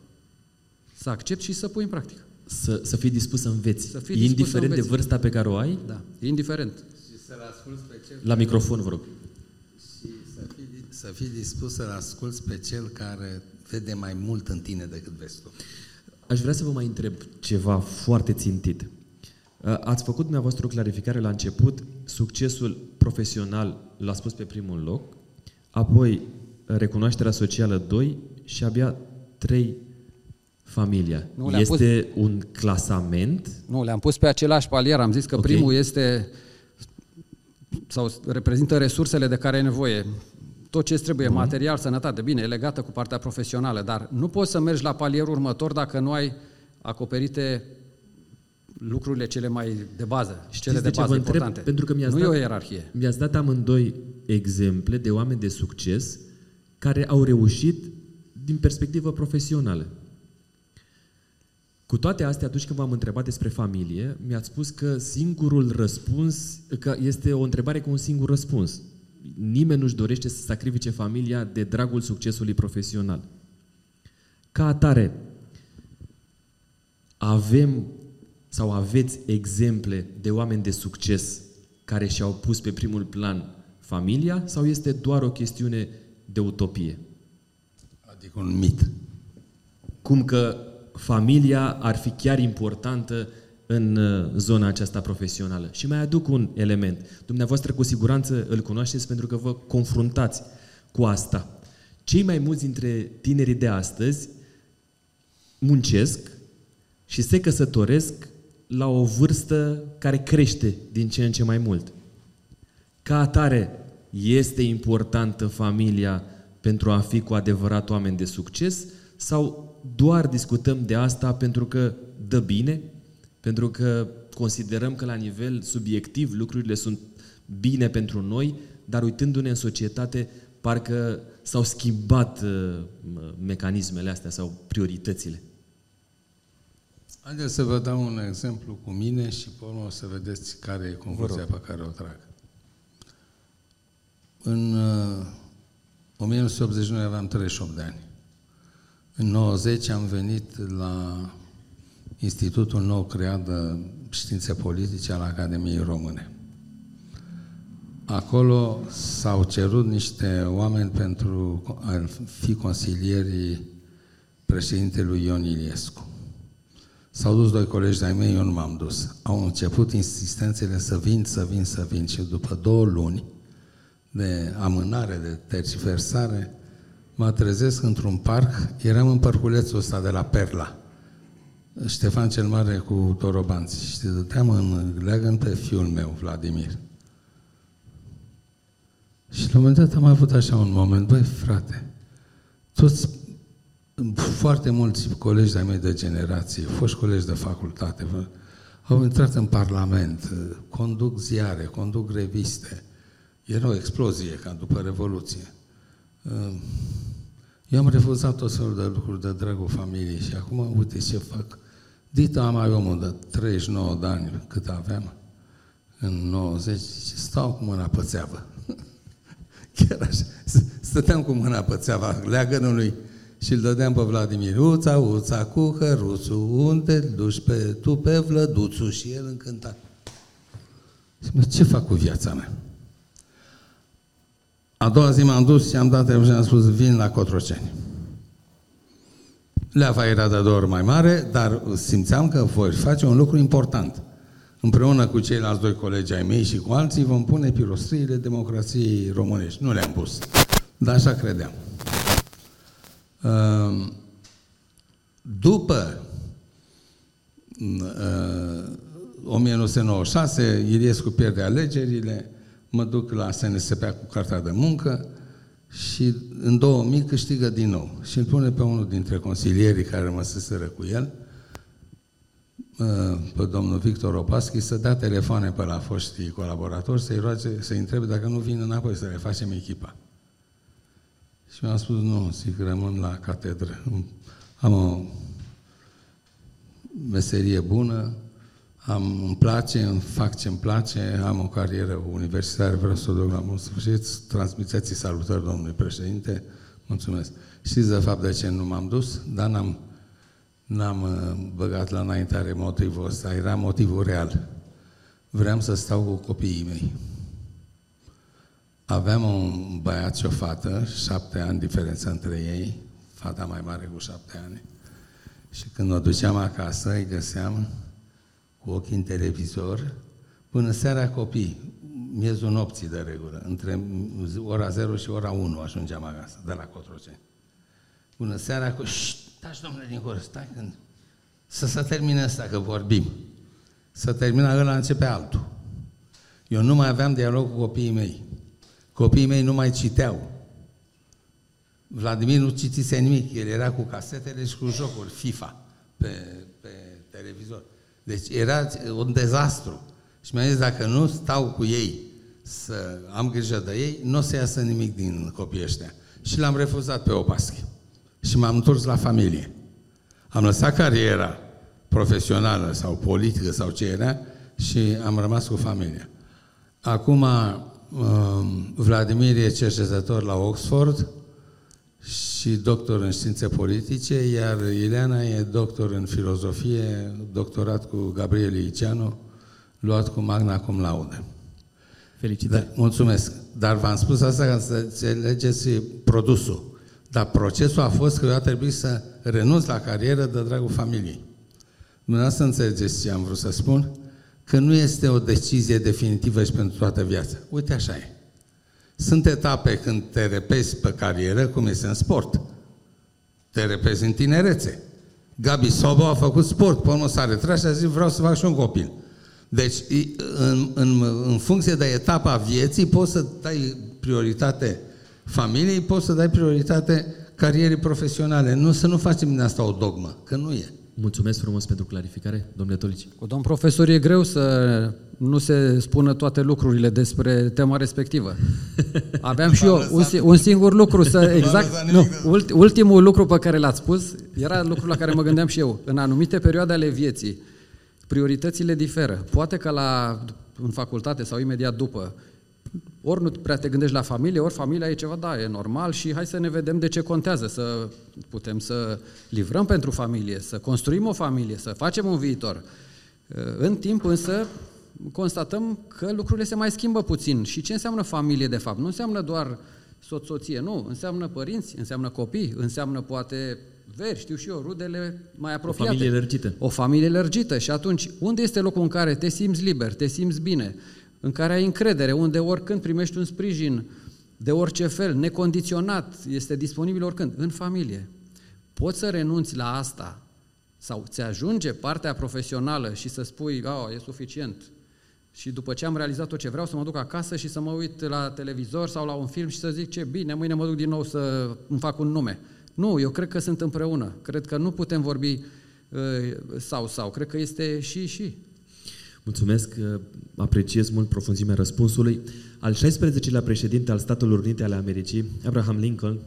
Să accepti și să pui în practică. Să, să fii dispus să înveți, Să fii dispus indiferent să înveți. de vârsta pe care o ai? Da, indiferent. Și să-l asculți pe cel La microfon, vă rog. și să fii, să fii dispus să-l asculți pe cel care vede mai mult în tine decât vezi tu. Aș vrea să vă mai întreb ceva foarte țintit. Uh, Ați făcut dumneavoastră o clarificare la început, succesul profesional l-a spus pe primul loc, apoi recunoașterea socială 2 și abia 3 familia. Nu, le-am este un clasament Nu, le-am pus pe același palier. Am zis că Ok. primul este sau reprezintă resursele de care ai nevoie. Tot ce îți trebuie, material, sănătate, bine, e legată cu partea profesională, dar nu poți să mergi la palierul următor dacă nu ai acoperite lucrurile cele mai de bază și cele Știți de, de ce bază vă întreb? importante. Pentru că mi-ați nu dat- e o ierarhie. Mi-ați dat amândoi exemple de oameni de succes care au reușit din perspectivă profesională. Cu toate astea, atunci când v-am întrebat despre familie, mi-ați spus că singurul răspuns, că este o întrebare cu un singur răspuns. Nimeni nu-și dorește să sacrifice familia de dragul succesului profesional. Ca atare, avem sau aveți exemple de oameni de succes care și-au pus pe primul plan familia sau este doar o chestiune de utopie? Adică un mit. Cum că familia ar fi chiar importantă în uh, zona aceasta profesională. Și mai aduc un element. Dumneavoastră cu siguranță îl cunoașteți pentru că vă confruntați cu asta. Cei mai mulți dintre tinerii de astăzi muncesc și se căsătoresc la o vârstă care crește din ce în ce mai mult. Ca atare, este importantă familia pentru a fi cu adevărat oameni de succes sau doar discutăm de asta pentru că dă bine, pentru că considerăm că la nivel subiectiv lucrurile sunt bine pentru noi, dar uitându-ne în societate, parcă s-au schimbat uh, mecanismele astea sau prioritățile. Haideți să vă dau un exemplu cu mine și pe urmă o să vedeți care e concluzia pe care o trag. În uh, 1989 aveam 38 de ani. În 90 am venit la Institutul nou creat de științe politice al Academiei Române. Acolo s-au cerut niște oameni pentru a fi consilierii președintelui Ion Iliescu. S-au dus doi colegi de-ai mei, eu nu m-am dus. Au început insistențele să vin, să vin, să vin și după două luni de amânare, de tergiversare, mă trezesc într-un parc, eram în parculețul ăsta de la Perla, Ștefan cel Mare cu Torobanți și dădeam în leagăn pe fiul meu, Vladimir. Și la un moment dat am avut așa un moment, băi frate, toți foarte mulți colegi de-ai mei de generație, foști colegi de facultate, au intrat în Parlament, conduc ziare, conduc reviste. Era o explozie ca după Revoluție. Eu am refuzat tot felul de lucruri de dragul familiei și acum uite ce fac. Dita am mai omul de 39 de ani, cât aveam, în 90, și stau cu mâna pe țeavă. Chiar așa. Stăteam cu mâna pe țeava leagănului și îl dădeam pe Vladimir. Uța, uța, cu căruțul, unde duci pe, tu pe vlăduțul? Și el încântat. Și mă, ce fac cu viața mea? A doua zi m-am dus și am dat și am spus, vin la Cotroceni. Leava era de două ori mai mare, dar simțeam că voi face un lucru important. Împreună cu ceilalți doi colegi ai mei și cu alții vom pune pirostriile democrației românești. Nu le-am pus, dar așa credeam. După 1996, Iliescu pierde alegerile, mă duc la SNSP cu cartea de muncă și în 2000 câștigă din nou. Și îl pune pe unul dintre consilierii care rămăseseră cu el, pe domnul Victor Opaschi să dea telefoane pe la foștii colaboratori să-i roage, să-i întrebe dacă nu vin înapoi să le facem echipa. Și mi-am spus, nu, zic, rămân la catedră. Am o meserie bună, am, îmi place, îmi fac ce îmi place, am o carieră universitară, vreau să o duc la bun sfârșit, transmiteți salutări domnului președinte, mulțumesc. Știți de fapt de ce nu m-am dus? Dar n-am, n-am uh, băgat la înaintare motivul ăsta, era motivul real. Vreau să stau cu copiii mei. Aveam un băiat și o fată, șapte ani diferență între ei, fata mai mare cu șapte ani. Și când o duceam acasă, îi găseam cu ochii în televizor, până seara copii, miezul nopții de regulă, între ora 0 și ora 1 ajungeam acasă, de la Cotroceni. Până seara cu, taci domnule din gură, stai când... Să se termine asta, că vorbim. Să termina ăla, începe altul. Eu nu mai aveam dialog cu copiii mei. Copiii mei nu mai citeau. Vladimir nu citise nimic, el era cu casetele și cu jocuri FIFA pe, pe televizor. Deci era un dezastru. Și mi-a zis, dacă nu stau cu ei să am grijă de ei, nu o să iasă nimic din copiii ăștia. Și l-am refuzat pe Opaschi. Și m-am întors la familie. Am lăsat cariera profesională sau politică sau ce era și am rămas cu familia. Acum, um, Vladimir e cercetător la Oxford și doctor în științe politice, iar Ileana e doctor în filozofie, doctorat cu Gabriel Iceanu, luat cu magna cum laude. Felicitări! Da, mulțumesc! Dar v-am spus asta ca să înțelegeți produsul. Dar procesul a fost că eu a trebuit să renunț la carieră de dragul familiei. Dumneavoastră înțelegeți ce am vrut să spun? Că nu este o decizie definitivă și pentru toată viața. Uite așa e. Sunt etape când te repezi pe carieră, cum este în sport. Te repezi în tinerețe. Gabi Sobo a făcut sport, pe urmă s-a retras și a zis vreau să fac și un copil. Deci, în, în, în funcție de etapa vieții, poți să dai prioritate familiei, poți să dai prioritate carierii profesionale. Nu să nu facem din asta o dogmă, că nu e. Mulțumesc frumos pentru clarificare, domnule Tolici. Cu domn profesor e greu să nu se spună toate lucrurile despre tema respectivă. Aveam și eu un, un singur lucru să exact, nu, ultimul lucru pe care l-ați spus era lucrul la care mă gândeam și eu. În anumite perioade ale vieții, prioritățile diferă. Poate că la în facultate sau imediat după ori nu prea te gândești la familie, ori familia e ceva, da, e normal și hai să ne vedem de ce contează, să putem să livrăm pentru familie, să construim o familie, să facem un viitor. În timp însă constatăm că lucrurile se mai schimbă puțin. Și ce înseamnă familie de fapt? Nu înseamnă doar soț-soție, nu, înseamnă părinți, înseamnă copii, înseamnă poate veri, știu și eu, rudele mai apropiate. O familie lărgită. O familie lărgită. Și atunci, unde este locul în care te simți liber, te simți bine, în care ai încredere, unde oricând primești un sprijin de orice fel, necondiționat, este disponibil oricând, în familie. Poți să renunți la asta sau ți ajunge partea profesională și să spui, oh, e suficient, și după ce am realizat tot ce vreau, să mă duc acasă și să mă uit la televizor sau la un film și să zic ce bine, mâine mă duc din nou să îmi fac un nume. Nu, eu cred că sunt împreună. Cred că nu putem vorbi uh, sau sau. Cred că este și și. Mulțumesc, apreciez mult profunzimea răspunsului. Al 16-lea președinte al Statelor Unite ale Americii, Abraham Lincoln,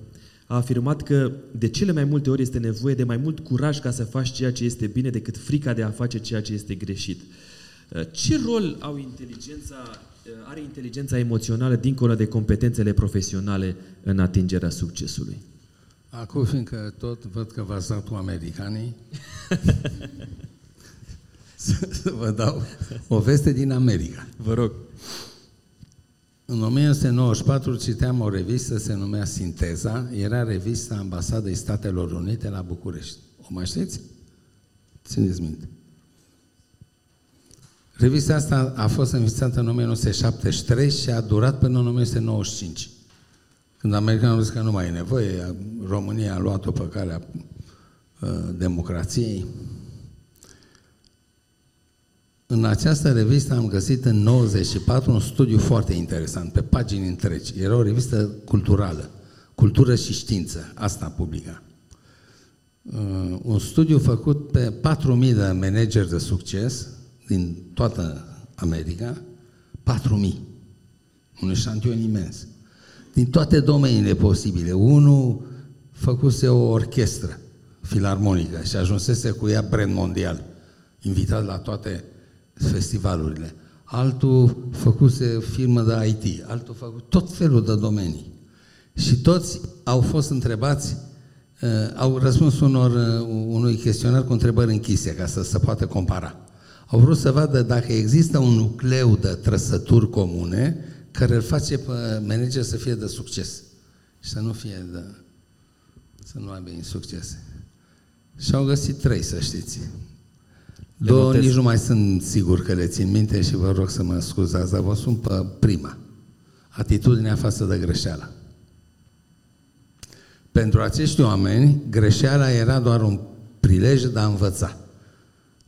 a afirmat că de cele mai multe ori este nevoie de mai mult curaj ca să faci ceea ce este bine decât frica de a face ceea ce este greșit. Ce rol au inteligența, are inteligența emoțională dincolo de competențele profesionale în atingerea succesului? Acum, fiindcă tot văd că v-ați dat cu americanii, să vă dau o veste din America. Vă rog. În 1994 citeam o revistă, se numea Sinteza, era revista Ambasadei Statelor Unite la București. O mai știți? Țineți minte. Revista asta a fost înființată în 1973 și a durat până în 1995. Când americanul a zis că nu mai e nevoie, România a luat-o pe calea uh, democrației. În această revistă am găsit în 94 un studiu foarte interesant, pe pagini întregi. Era o revistă culturală, cultură și știință, asta publica. uh, un studiu făcut pe 4.000 de manageri de succes din toată America, 4.000, un eșantion imens, din toate domeniile posibile. Unul făcuse o orchestră filarmonică și ajunsese cu ea brand mondial, invitat la toate festivalurile. Altul făcuse firmă de IT, altul făcut tot felul de domenii. Și toți au fost întrebați, uh, au răspuns unor, uh, unui chestionar cu întrebări închise ca să se poată compara. Au vrut să vadă dacă există un nucleu de trăsături comune care îl face pe manager să fie de succes și să nu fie de... să nu aibă insuccese. Și au găsit trei, să știți. Două nici nu mai sunt sigur că le țin minte și vă rog să mă scuzați, dar vă sunt pe prima. Atitudinea față de greșeală. Pentru acești oameni, greșeala era doar un prilej de a învăța.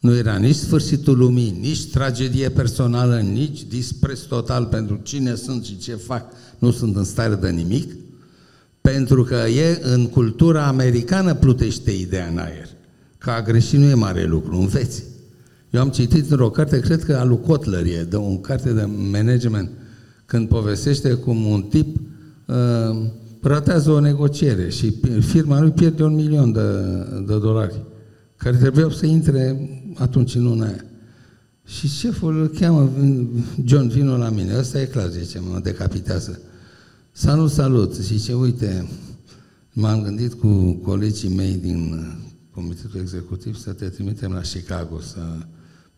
Nu era nici sfârșitul lumii, nici tragedie personală, nici dispreț total pentru cine sunt și ce fac. Nu sunt în stare de nimic, pentru că e în cultura americană plutește ideea în aer. Că a greșit nu e mare lucru, înveți. Eu am citit într-o carte, cred că a lui Kotler e, de o carte de management, când povestește cum un tip uh, ratează o negociere și firma lui pierde un milion de, de dolari, care trebuiau să intre atunci în luna aia. Și șeful îl cheamă, John, vino la mine, ăsta e clar, zice, mă decapitează. Salut, salut, zice, uite, m-am gândit cu colegii mei din comitetul executiv să te trimitem la Chicago să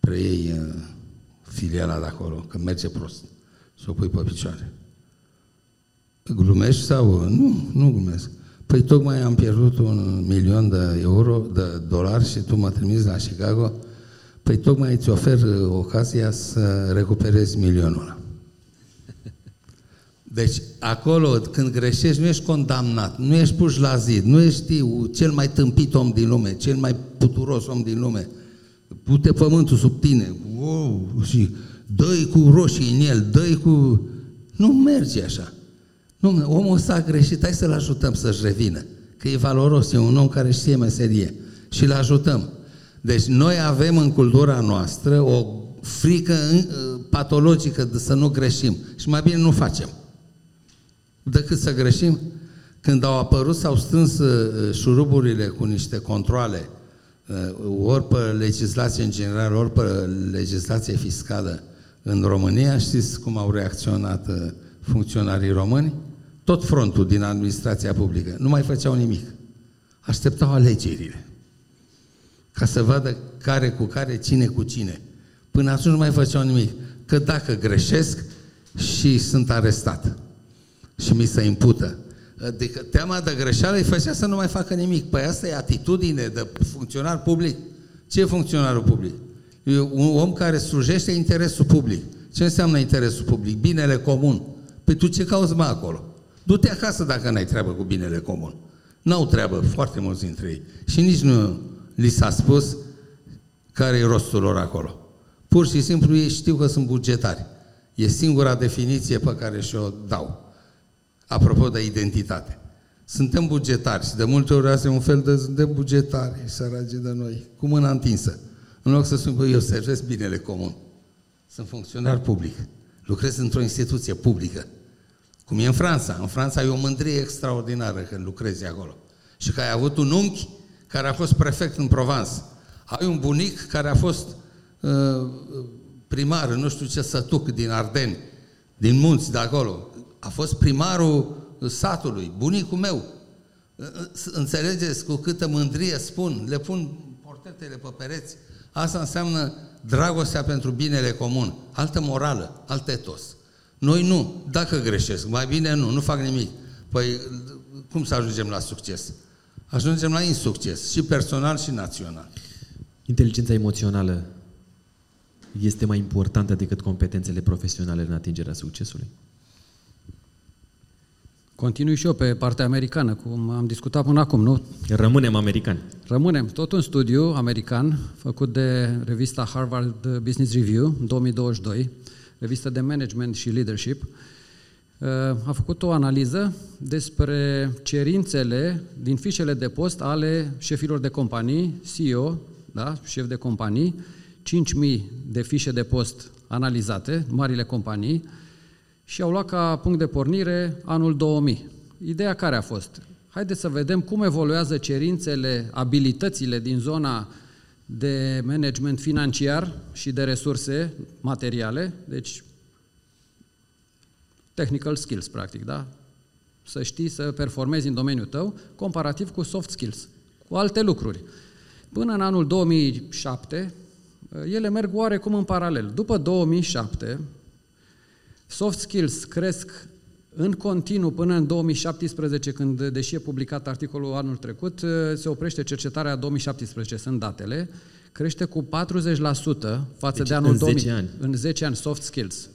preiei uh, filiala de acolo, că merge prost, să o pui pe picioare. Glumești sau? Nu, nu glumesc. Păi tocmai am pierdut un milion de euro, de dolari și tu mă trimiți la Chicago. Păi tocmai îți ofer uh, ocazia să recuperezi milionul ăla. Deci, acolo, când greșești, nu ești condamnat, nu ești pus la zid, nu ești cel mai tâmpit om din lume, cel mai puturos om din lume. Pute pământul sub tine, wow, și dă cu roșii în el, dă cu... Nu merge așa. Nu, omul ăsta a greșit, hai să-l ajutăm să-și revină. Că e valoros, e un om care știe meserie. Și îl ajutăm. Deci noi avem în cultura noastră o frică uh, patologică de să nu greșim. Și mai bine nu facem. Decât să greșim. Când au apărut, s-au strâns uh, șuruburile cu niște controle, uh, ori pe legislație în general, ori pe legislație fiscală în România, știți cum au reacționat funcționarii români? Tot frontul din administrația publică. Nu mai făceau nimic. Așteptau alegerile. Ca să vadă care cu care, cine cu cine. Până atunci nu mai făceau nimic. Că dacă greșesc și sunt arestat și mi se impută. Adică teama de greșeală îi făcea să nu mai facă nimic. Păi asta e atitudine de funcționar public. Ce e funcționarul public? E un om care slujește interesul public. Ce înseamnă interesul public? Binele comun. Păi tu ce cauți mai acolo? Du-te acasă dacă n-ai treabă cu binele comun. N-au treabă foarte mulți dintre ei. Și nici nu li s-a spus care e rostul lor acolo. Pur și simplu ei știu că sunt bugetari. E singura definiție pe care și-o dau. Apropo de identitate. Suntem bugetari și de multe ori asta e un fel de, de bugetari săraci de noi, cu mâna întinsă. În loc să spun, că eu servesc binele comun. Sunt funcționar public. Lucrez într-o instituție publică. Cum e în Franța. În Franța e o mândrie extraordinară când lucrezi acolo. Și că ai avut un unchi care a fost prefect în Provence. Ai un bunic care a fost uh, primar, nu știu ce sătuc din Ardeni, din munți de acolo. A fost primarul satului, bunicul meu. Uh, uh, înțelegeți cu câtă mândrie spun, le pun portretele pe pereți. Asta înseamnă dragostea pentru binele comun, altă morală, alt etos. Noi nu. Dacă greșesc, mai bine nu, nu fac nimic. Păi cum să ajungem la succes? Ajungem la insucces, și personal și național. Inteligența emoțională este mai importantă decât competențele profesionale în atingerea succesului? Continui și eu pe partea americană, cum am discutat până acum, nu? Rămânem americani. Rămânem. Tot un studiu american făcut de revista Harvard Business Review în 2022 revistă de management și leadership, a făcut o analiză despre cerințele din fișele de post ale șefilor de companii, CEO, da, șef de companii, 5.000 de fișe de post analizate, marile companii, și au luat ca punct de pornire anul 2000. Ideea care a fost? Haideți să vedem cum evoluează cerințele, abilitățile din zona de management financiar și de resurse materiale, deci technical skills, practic, da? Să știi să performezi în domeniul tău, comparativ cu soft skills, cu alte lucruri. Până în anul 2007, ele merg oarecum în paralel. După 2007, soft skills cresc în continuu până în 2017, când, deși e publicat articolul anul trecut, se oprește cercetarea 2017, sunt datele, crește cu 40% față deci de anul în 2000. 10 ani. În 10 ani, soft skills.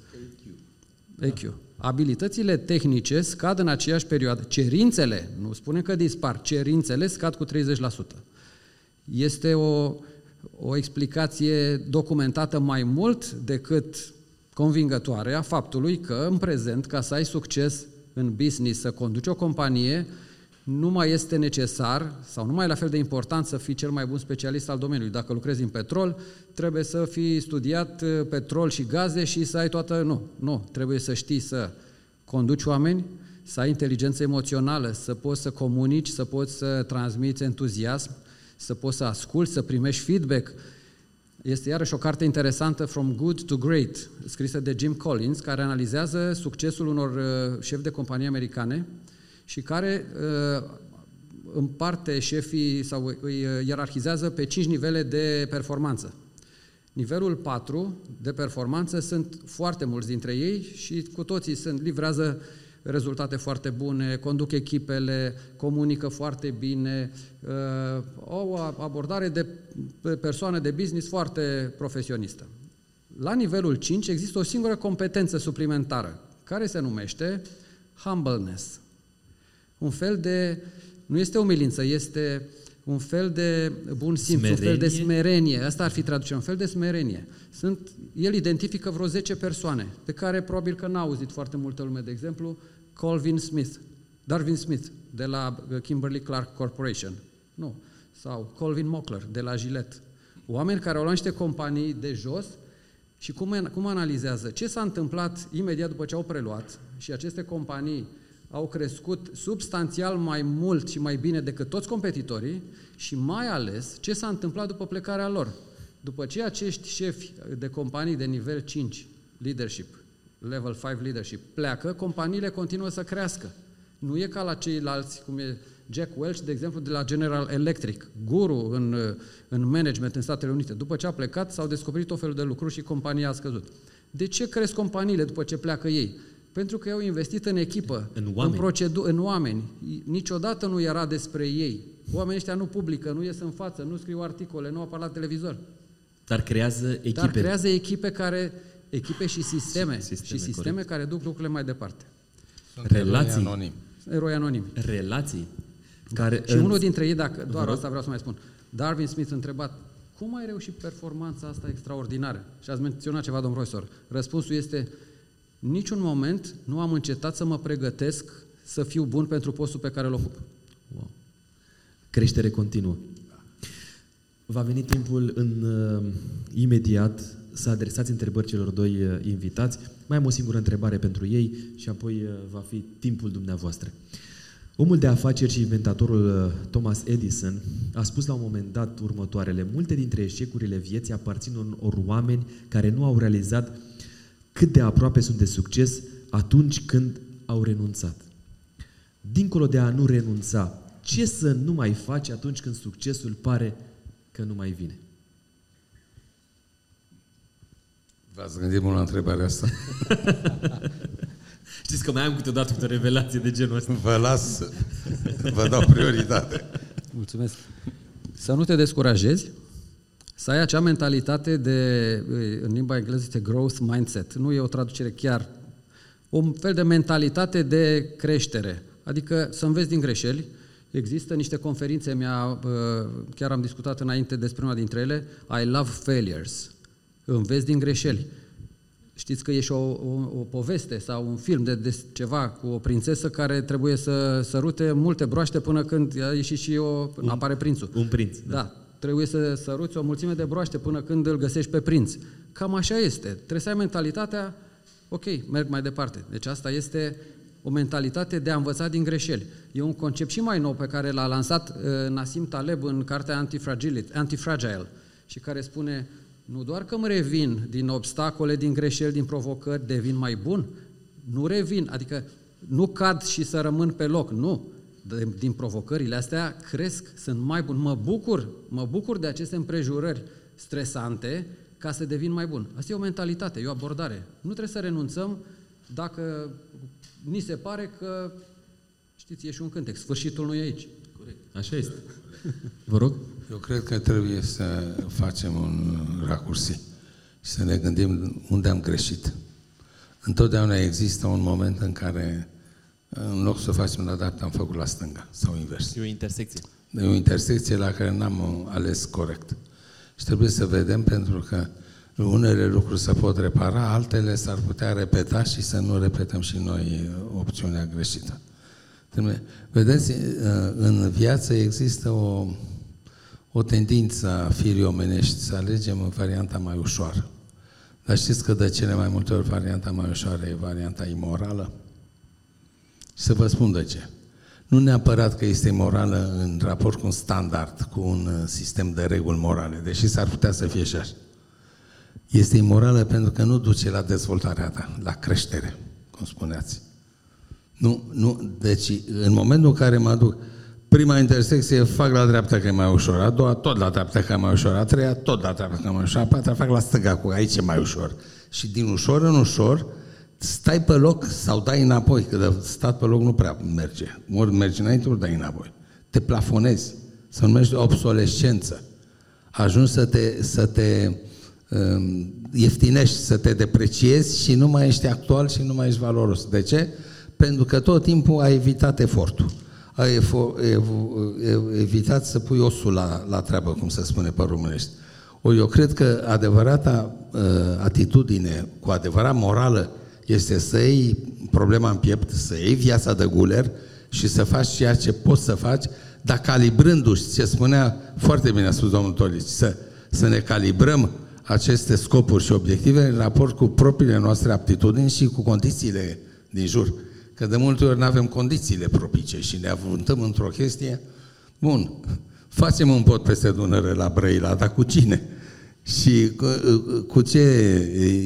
EQ. Abilitățile tehnice scad în aceeași perioadă. Cerințele, nu spunem că dispar, cerințele scad cu 30%. Este o, o explicație documentată mai mult decât convingătoare a faptului că în prezent, ca să ai succes în business, să conduci o companie, nu mai este necesar sau nu mai e la fel de important să fii cel mai bun specialist al domeniului. Dacă lucrezi în petrol, trebuie să fii studiat uh, petrol și gaze și să ai toată... Nu, nu. Trebuie să știi să conduci oameni, să ai inteligență emoțională, să poți să comunici, să poți să transmiți entuziasm, să poți să asculți, să primești feedback. Este iarăși o carte interesantă, From Good to Great, scrisă de Jim Collins, care analizează succesul unor uh, șefi de companii americane și care uh, împarte șefii sau îi uh, ierarhizează pe cinci nivele de performanță. Nivelul 4 de performanță sunt foarte mulți dintre ei și cu toții sunt, livrează rezultate foarte bune, conduc echipele, comunică foarte bine, uh, au o abordare de persoană de business foarte profesionistă. La nivelul 5 există o singură competență suplimentară, care se numește humbleness. Un fel de, nu este umilință, este un fel de bun simț, smerenie? un fel de smerenie. Asta ar fi traducerea, un fel de smerenie. Sunt, el identifică vreo 10 persoane, pe care probabil că n-a auzit foarte multă lume, de exemplu, Colvin Smith, Darwin Smith, de la Kimberly Clark Corporation. Nu. Sau Colvin Mockler, de la Gillette. Oameni care au luat niște companii de jos și cum, cum analizează ce s-a întâmplat imediat după ce au preluat și aceste companii au crescut substanțial mai mult și mai bine decât toți competitorii și mai ales ce s-a întâmplat după plecarea lor. După ce acești șefi de companii de nivel 5, leadership, level 5 leadership, pleacă, companiile continuă să crească. Nu e ca la ceilalți, cum e Jack Welch, de exemplu, de la General Electric, guru în, în management în Statele Unite. După ce a plecat, s-au descoperit o felul de lucruri și compania a scăzut. De ce cresc companiile după ce pleacă ei? Pentru că au investit în echipă, în oameni. În, procedu- în oameni. Niciodată nu era despre ei. Oamenii ăștia nu publică, nu ies în față, nu scriu articole, nu apar la televizor. Dar creează echipe. Dar creează echipe care, echipe și sisteme, Sisteme, și sisteme corect. care duc lucrurile mai departe. Sunt Relații. eroi anonimi. Eroi anonimi. Relații. Care Și în... unul dintre ei, dacă doar rog. asta vreau să mai spun, Darwin Smith a întrebat, cum ai reușit performanța asta extraordinară? Și ați menționat ceva, domn profesor. Răspunsul este, niciun moment nu am încetat să mă pregătesc să fiu bun pentru postul pe care îl ocup. Wow. Creștere continuă. Va veni timpul în uh, imediat să adresați întrebări celor doi uh, invitați. Mai am o singură întrebare pentru ei și apoi uh, va fi timpul dumneavoastră. Omul de afaceri și inventatorul uh, Thomas Edison a spus la un moment dat următoarele. Multe dintre eșecurile vieții aparțin unor oameni care nu au realizat cât de aproape sunt de succes atunci când au renunțat. Dincolo de a nu renunța, ce să nu mai faci atunci când succesul pare că nu mai vine? V-ați gândit mult la întrebarea asta? Știți că mai am câteodată câte o revelație de genul ăsta. Vă las, vă dau prioritate. Mulțumesc. Să nu te descurajezi, să ai acea mentalitate de, în limba engleză este growth mindset, nu e o traducere chiar, un fel de mentalitate de creștere, adică să înveți din greșeli, Există niște conferințe, mi-a, chiar am discutat înainte despre una dintre ele, I love failures. Înveți din greșeli. știți că e și o, o, o poveste sau un film de, de ceva cu o prințesă care trebuie să sărute multe broaște până când a ieșit și o, un, apare prințul. Un prinț, da. da. Trebuie să săruți o mulțime de broaște până când îl găsești pe prinț. Cam așa este. Trebuie să ai mentalitatea, ok, merg mai departe. Deci asta este o mentalitate de a învăța din greșeli. E un concept și mai nou pe care l-a lansat uh, Nassim Taleb în cartea Antifragile, Antifragile și care spune nu doar că îmi revin din obstacole, din greșeli, din provocări, devin mai bun, nu revin, adică nu cad și să rămân pe loc, nu. Din provocările astea cresc, sunt mai bun. Mă bucur, mă bucur de aceste împrejurări stresante ca să devin mai bun. Asta e o mentalitate, e o abordare. Nu trebuie să renunțăm dacă ni se pare că, știți, e și un cântec, sfârșitul nu e aici. Corect. Așa este. Vă rog? Eu cred că trebuie să facem un racursi și să ne gândim unde am greșit. Întotdeauna există un moment în care, în loc să facem la dreapta, am făcut la stânga sau invers. E o intersecție. E o intersecție la care n-am ales corect. Și trebuie să vedem pentru că unele lucruri se pot repara, altele s-ar putea repeta și să nu repetăm și noi opțiunea greșită. Vedeți, în viață există o, o tendință a firii omenești să alegem în varianta mai ușoară. Dar știți că de cele mai multe ori varianta mai ușoară e varianta imorală? Și să vă spun de ce. Nu neapărat că este imorală în raport cu un standard, cu un uh, sistem de reguli morale, deși s-ar putea să fie și așa. Este imorală pentru că nu duce la dezvoltarea ta, la creștere, cum spuneați. Nu, nu, deci în momentul în care mă duc, prima intersecție fac la dreapta că e mai ușor, a doua tot la dreapta că e mai ușor, a treia tot la dreapta că e mai ușor, a patra fac la stânga cu aici e mai ușor. Și din ușor în ușor, stai pe loc sau dai înapoi, că de stat pe loc nu prea merge. Ori mergi înainte, ori dai înapoi. Te plafonezi, se numește obsolescență. Ajungi să te, să te um, ieftinești, să te depreciezi și nu mai ești actual și nu mai ești valoros. De ce? Pentru că tot timpul ai evitat efortul a evitat să pui osul la, la treabă, cum se spune pe românești. O, eu cred că adevărata uh, atitudine, cu adevărat morală, este să iei problema în piept, să iei viața de guler și să faci ceea ce poți să faci, dar calibrându-și, ce spunea foarte bine a spus domnul Tolici, să, să ne calibrăm aceste scopuri și obiective în raport cu propriile noastre aptitudini și cu condițiile din jur. Că de multe ori nu avem condițiile propice și ne avântăm într-o chestie, bun, facem un pot peste Dunăre la Brăila, dar cu cine? Și cu, cu ce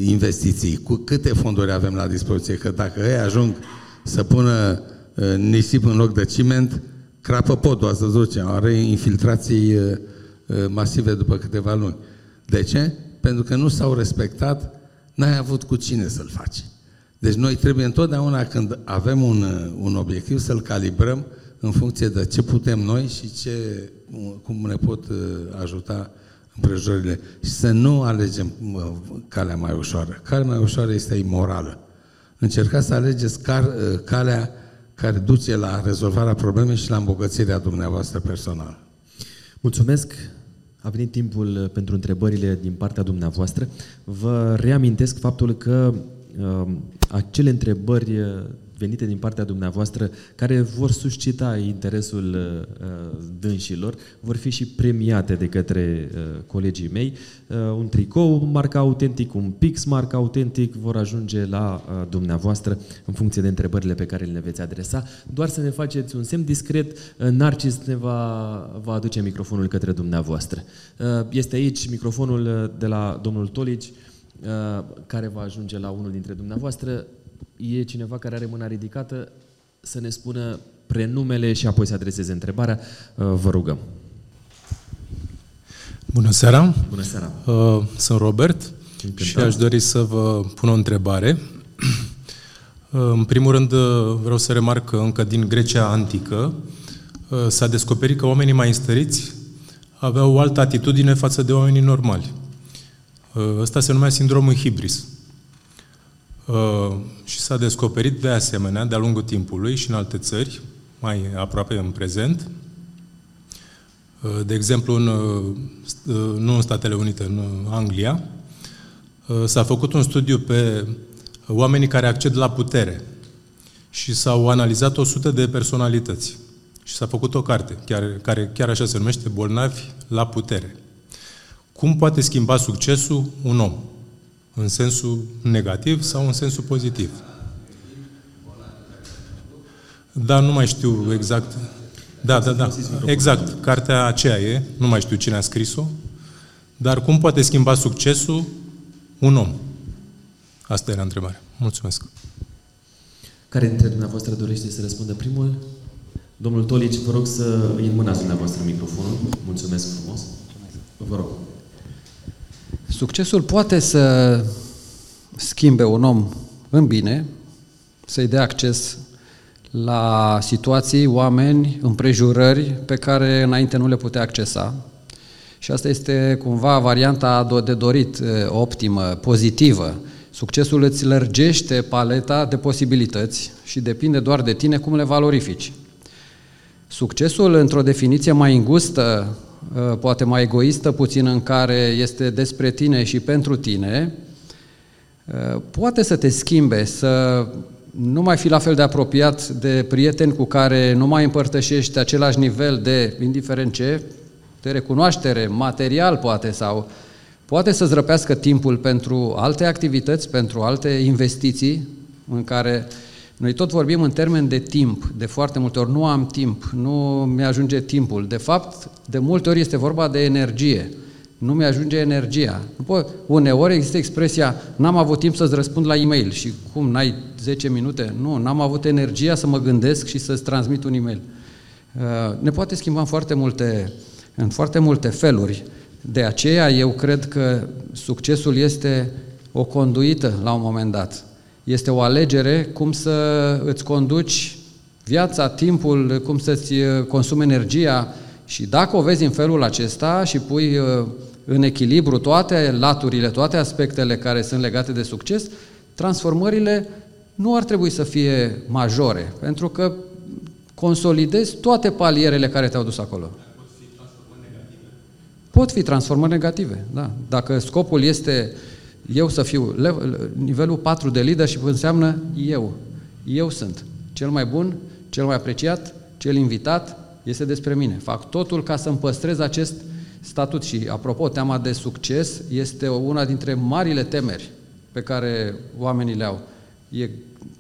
investiții, cu câte fonduri avem la dispoziție? Că dacă ei ajung să pună uh, nisip în loc de ciment, crapă podul, să duce, are infiltrații uh, uh, masive după câteva luni. De ce? Pentru că nu s-au respectat, n-ai avut cu cine să-l faci. Deci noi trebuie întotdeauna când avem un, un obiectiv să-l calibrăm în funcție de ce putem noi și ce, cum ne pot uh, ajuta împrejurările. Și să nu alegem uh, calea mai ușoară. Calea mai ușoară este imorală. Încercați să alegeți car, uh, calea care duce la rezolvarea problemei și la îmbogățirea dumneavoastră personală. Mulțumesc! A venit timpul pentru întrebările din partea dumneavoastră. Vă reamintesc faptul că uh, acele întrebări uh, venite din partea dumneavoastră care vor suscita interesul uh, dânșilor, vor fi și premiate de către uh, colegii mei. Uh, un tricou marca autentic, un pix marca autentic vor ajunge la uh, dumneavoastră în funcție de întrebările pe care le veți adresa. Doar să ne faceți un semn discret, uh, Narcis ne va, va aduce microfonul către dumneavoastră. Uh, este aici microfonul uh, de la domnul Tolici, Uh, care va ajunge la unul dintre dumneavoastră. E cineva care are mâna ridicată să ne spună prenumele și apoi să adreseze întrebarea. Uh, vă rugăm. Bună seara! Bună seara! Uh, sunt Robert Încântat. și aș dori să vă pun o întrebare. În primul rând vreau să remarc că încă din Grecia antică s-a descoperit că oamenii mai înstăriți aveau o altă atitudine față de oamenii normali. Uh, ăsta se numea sindromul hibris. Uh, și s-a descoperit de asemenea, de-a lungul timpului și în alte țări, mai aproape în prezent, uh, de exemplu, în, nu în Statele Unite, în Anglia, s-a făcut un studiu pe oamenii care acced la putere și s-au analizat 100 de personalități. Și s-a făcut o carte, chiar, care chiar așa se numește, Bolnavi la putere. Cum poate schimba succesul un om? În sensul negativ sau în sensul pozitiv? Da, nu mai știu exact. Da, da, da. Exact. Cartea aceea e, nu mai știu cine a scris-o, dar cum poate schimba succesul un om? Asta era întrebarea. Mulțumesc. Care dintre dumneavoastră dorește să răspundă primul? Domnul Tolici, vă rog să îi înmânați dumneavoastră microfonul. Mulțumesc frumos. Vă rog. Succesul poate să schimbe un om în bine, să-i dea acces la situații, oameni, împrejurări pe care înainte nu le putea accesa. Și asta este cumva varianta de dorit, optimă, pozitivă. Succesul îți lărgește paleta de posibilități și depinde doar de tine cum le valorifici. Succesul, într-o definiție mai îngustă, poate mai egoistă, puțin în care este despre tine și pentru tine, poate să te schimbe, să nu mai fi la fel de apropiat de prieteni cu care nu mai împărtășești același nivel de, indiferent ce, de recunoaștere, material poate, sau poate să-ți răpească timpul pentru alte activități, pentru alte investiții, în care noi tot vorbim în termen de timp, de foarte multe ori nu am timp, nu mi-ajunge timpul. De fapt, de multe ori este vorba de energie nu mi-ajunge energia. Nu pot, uneori există expresia, n-am avut timp să-ți răspund la e-mail și cum, n-ai 10 minute? Nu, n-am avut energia să mă gândesc și să-ți transmit un e-mail. Uh, ne poate schimba în foarte multe, în foarte multe feluri. De aceea eu cred că succesul este o conduită la un moment dat. Este o alegere cum să îți conduci viața, timpul, cum să-ți consumi energia, și dacă o vezi în felul acesta și pui uh, în echilibru toate laturile, toate aspectele care sunt legate de succes, transformările nu ar trebui să fie majore, pentru că consolidezi toate palierele care te-au dus acolo. Pot fi transformări negative, da. Dacă scopul este eu să fiu, nivelul 4 de leadership înseamnă eu. Eu sunt cel mai bun, cel mai apreciat, cel invitat, este despre mine. Fac totul ca să-mi păstrez acest statut și, apropo, teama de succes este una dintre marile temeri pe care oamenii le au. E,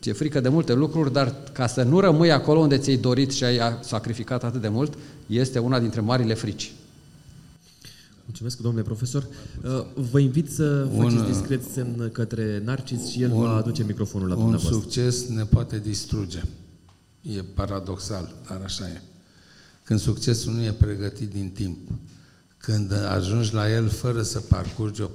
e frică de multe lucruri, dar ca să nu rămâi acolo unde ți-ai dorit și ai sacrificat atât de mult, este una dintre marile frici. Mulțumesc, domnule profesor. Uh, vă invit să un, faceți discret semn către Narcis și el un, va aduce microfonul la un dumneavoastră. Un succes ne poate distruge. E paradoxal, dar așa e. Când succesul nu e pregătit din timp, când ajungi la el fără să parcurgi o,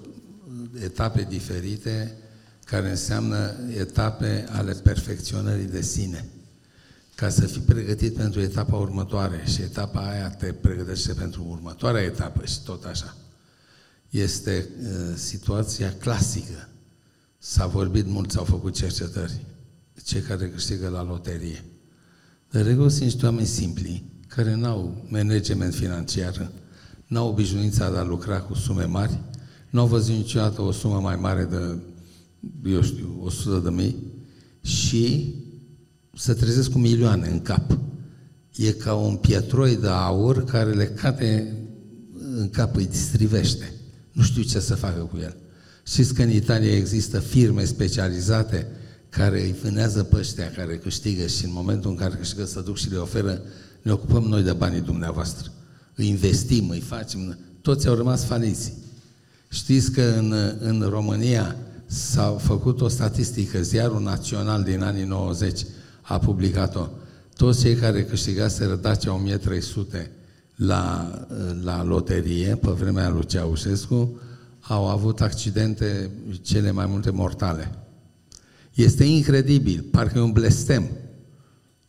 etape diferite, care înseamnă etape ale perfecționării de sine. Ca să fii pregătit pentru etapa următoare și etapa aia te pregătește pentru următoarea etapă și tot așa. Este uh, situația clasică. S-a vorbit mult, s-au făcut cercetări. Cei care câștigă la loterie. De regulă sunt niște oameni simpli, care n-au management financiar, n-au obișnuința de a lucra cu sume mari, n-au văzut niciodată o sumă mai mare de, eu știu, 100 de mii și se trezesc cu milioane în cap. E ca un pietroi de aur care le cade în cap, îi distrivește. Nu știu ce să facă cu el. Știți că în Italia există firme specializate care îi vânează pe ăștia care câștigă și în momentul în care câștigă să duc și le oferă ne ocupăm noi de banii dumneavoastră. Îi investim, îi facem, toți au rămas faliți. Știți că în, în România s-a făcut o statistică, ziarul național din anii 90 a publicat-o. Toți cei care câștigaseră Dacia 1300 la, la loterie, pe vremea lui Ceaușescu, au avut accidente cele mai multe mortale. Este incredibil, parcă e un blestem.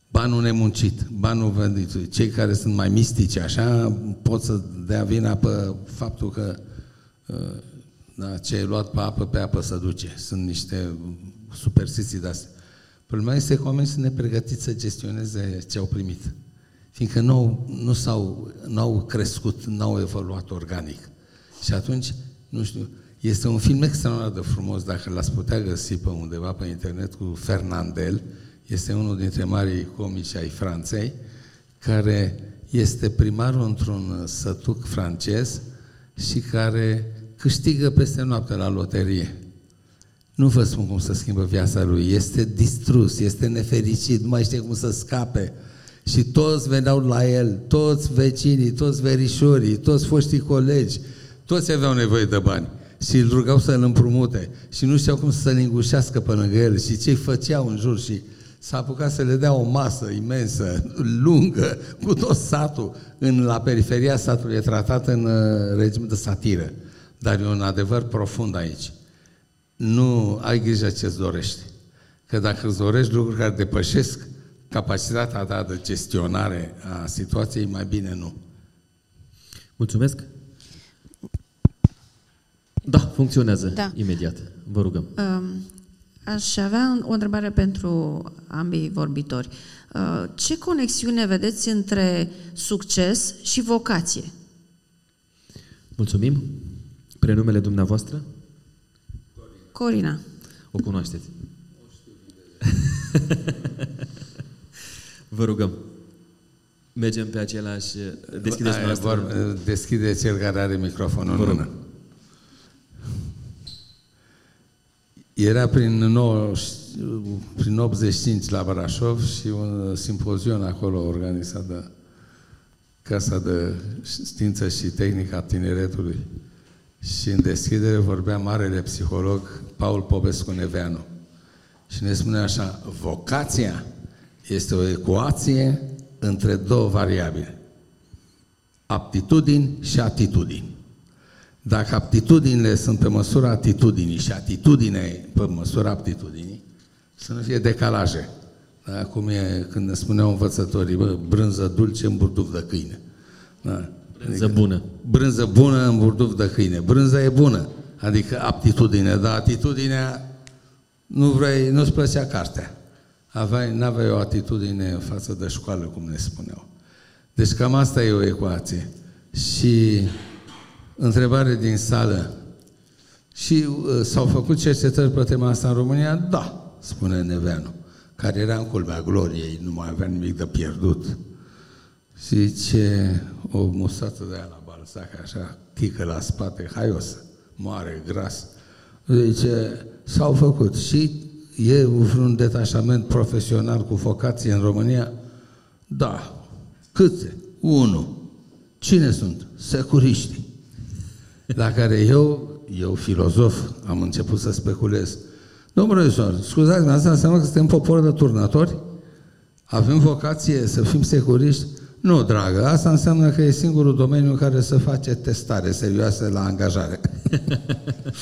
Banul nemuncit, banul vândit. Cei care sunt mai mistici, așa, pot să dea vina pe faptul că uh, da, ce ai luat pe apă, pe apă să duce. Sunt niște superstiții de astea. Problema este că oamenii sunt nepregătiți să gestioneze ce au primit. Fiindcă nu, nu s-au, n-au crescut, n-au evoluat organic. Și atunci, nu știu, Este un film extraordinar de frumos, dacă l-ați putea găsi pe undeva pe internet cu Fernandel, este unul dintre marii comici ai Franței, care este primarul într-un sătuc francez și care câștigă peste noapte la loterie. Nu vă spun cum să schimbă viața lui. Este distrus, este nefericit, nu mai știe cum să scape. Și toți veneau la el, toți vecinii, toți verișorii, toți foștii colegi, toți aveau nevoie de bani și îl rugau să-l împrumute și nu știau cum să se lingușească pe lângă el și ce făceau în jur și s-a apucat să le dea o masă imensă, lungă, cu tot satul. În, la periferia satului e tratat în uh, regim de satiră. Dar e un adevăr profund aici. Nu ai grijă ce-ți dorești. Că dacă îți dorești lucruri care depășesc capacitatea ta de gestionare a situației, mai bine nu. Mulțumesc. Da, funcționează Da. imediat. Vă rugăm. Um, Aș avea o întrebare pentru ambii vorbitori. Uh, Ce conexiune vedeți între succes și vocație? Mulțumim. Prenumele dumneavoastră? Corina. O cunoașteți? Vă rugăm. Mergem pe același... Deschideți Aia, noastră. vor, deschide cel care are microfonul Vă în rog. mână. Era prin, 9, prin 85 la Brașov și un simpozion acolo organizat de Casa de Știință și Tehnică a Tineretului. Și în deschidere vorbea marele psiholog Paul Popescu Neveanu. Și ne spune așa, vocația este o ecuație între două variabile. Aptitudini și atitudini. Dacă aptitudinile sunt pe măsura atitudinii și atitudinea e pe măsura aptitudinii, să nu fie decalaje. Da? Cum e când ne spuneau învățătorii, bă, brânză dulce în burduf de câine. Da? Brânză bună. Brânză bună în burduf de câine. Brânza e bună, adică aptitudine, dar atitudinea nu vrei, nu-ți plăcea cartea. Aveai, n-aveai o atitudine în față de școală, cum ne spuneau. Deci cam asta e o ecuație. Și întrebare din sală. Și uh, s-au făcut cercetări pe tema asta în România? Da, spune Neveanu, care era în culmea gloriei, nu mai avea nimic de pierdut. Și ce o mustață de aia la balsac, așa, chică la spate, haios, mare, gras. Zice, s-au făcut. Și e vreun detașament profesional cu vocație în România? Da. Câte? Unu. Cine sunt? Securiștii. La care eu, eu filozof, am început să speculez. Domnule profesor, scuzați-mă, asta înseamnă că suntem popor de turnători? Avem vocație să fim securiști? Nu, dragă, asta înseamnă că e singurul domeniu în care se face testare serioasă la angajare.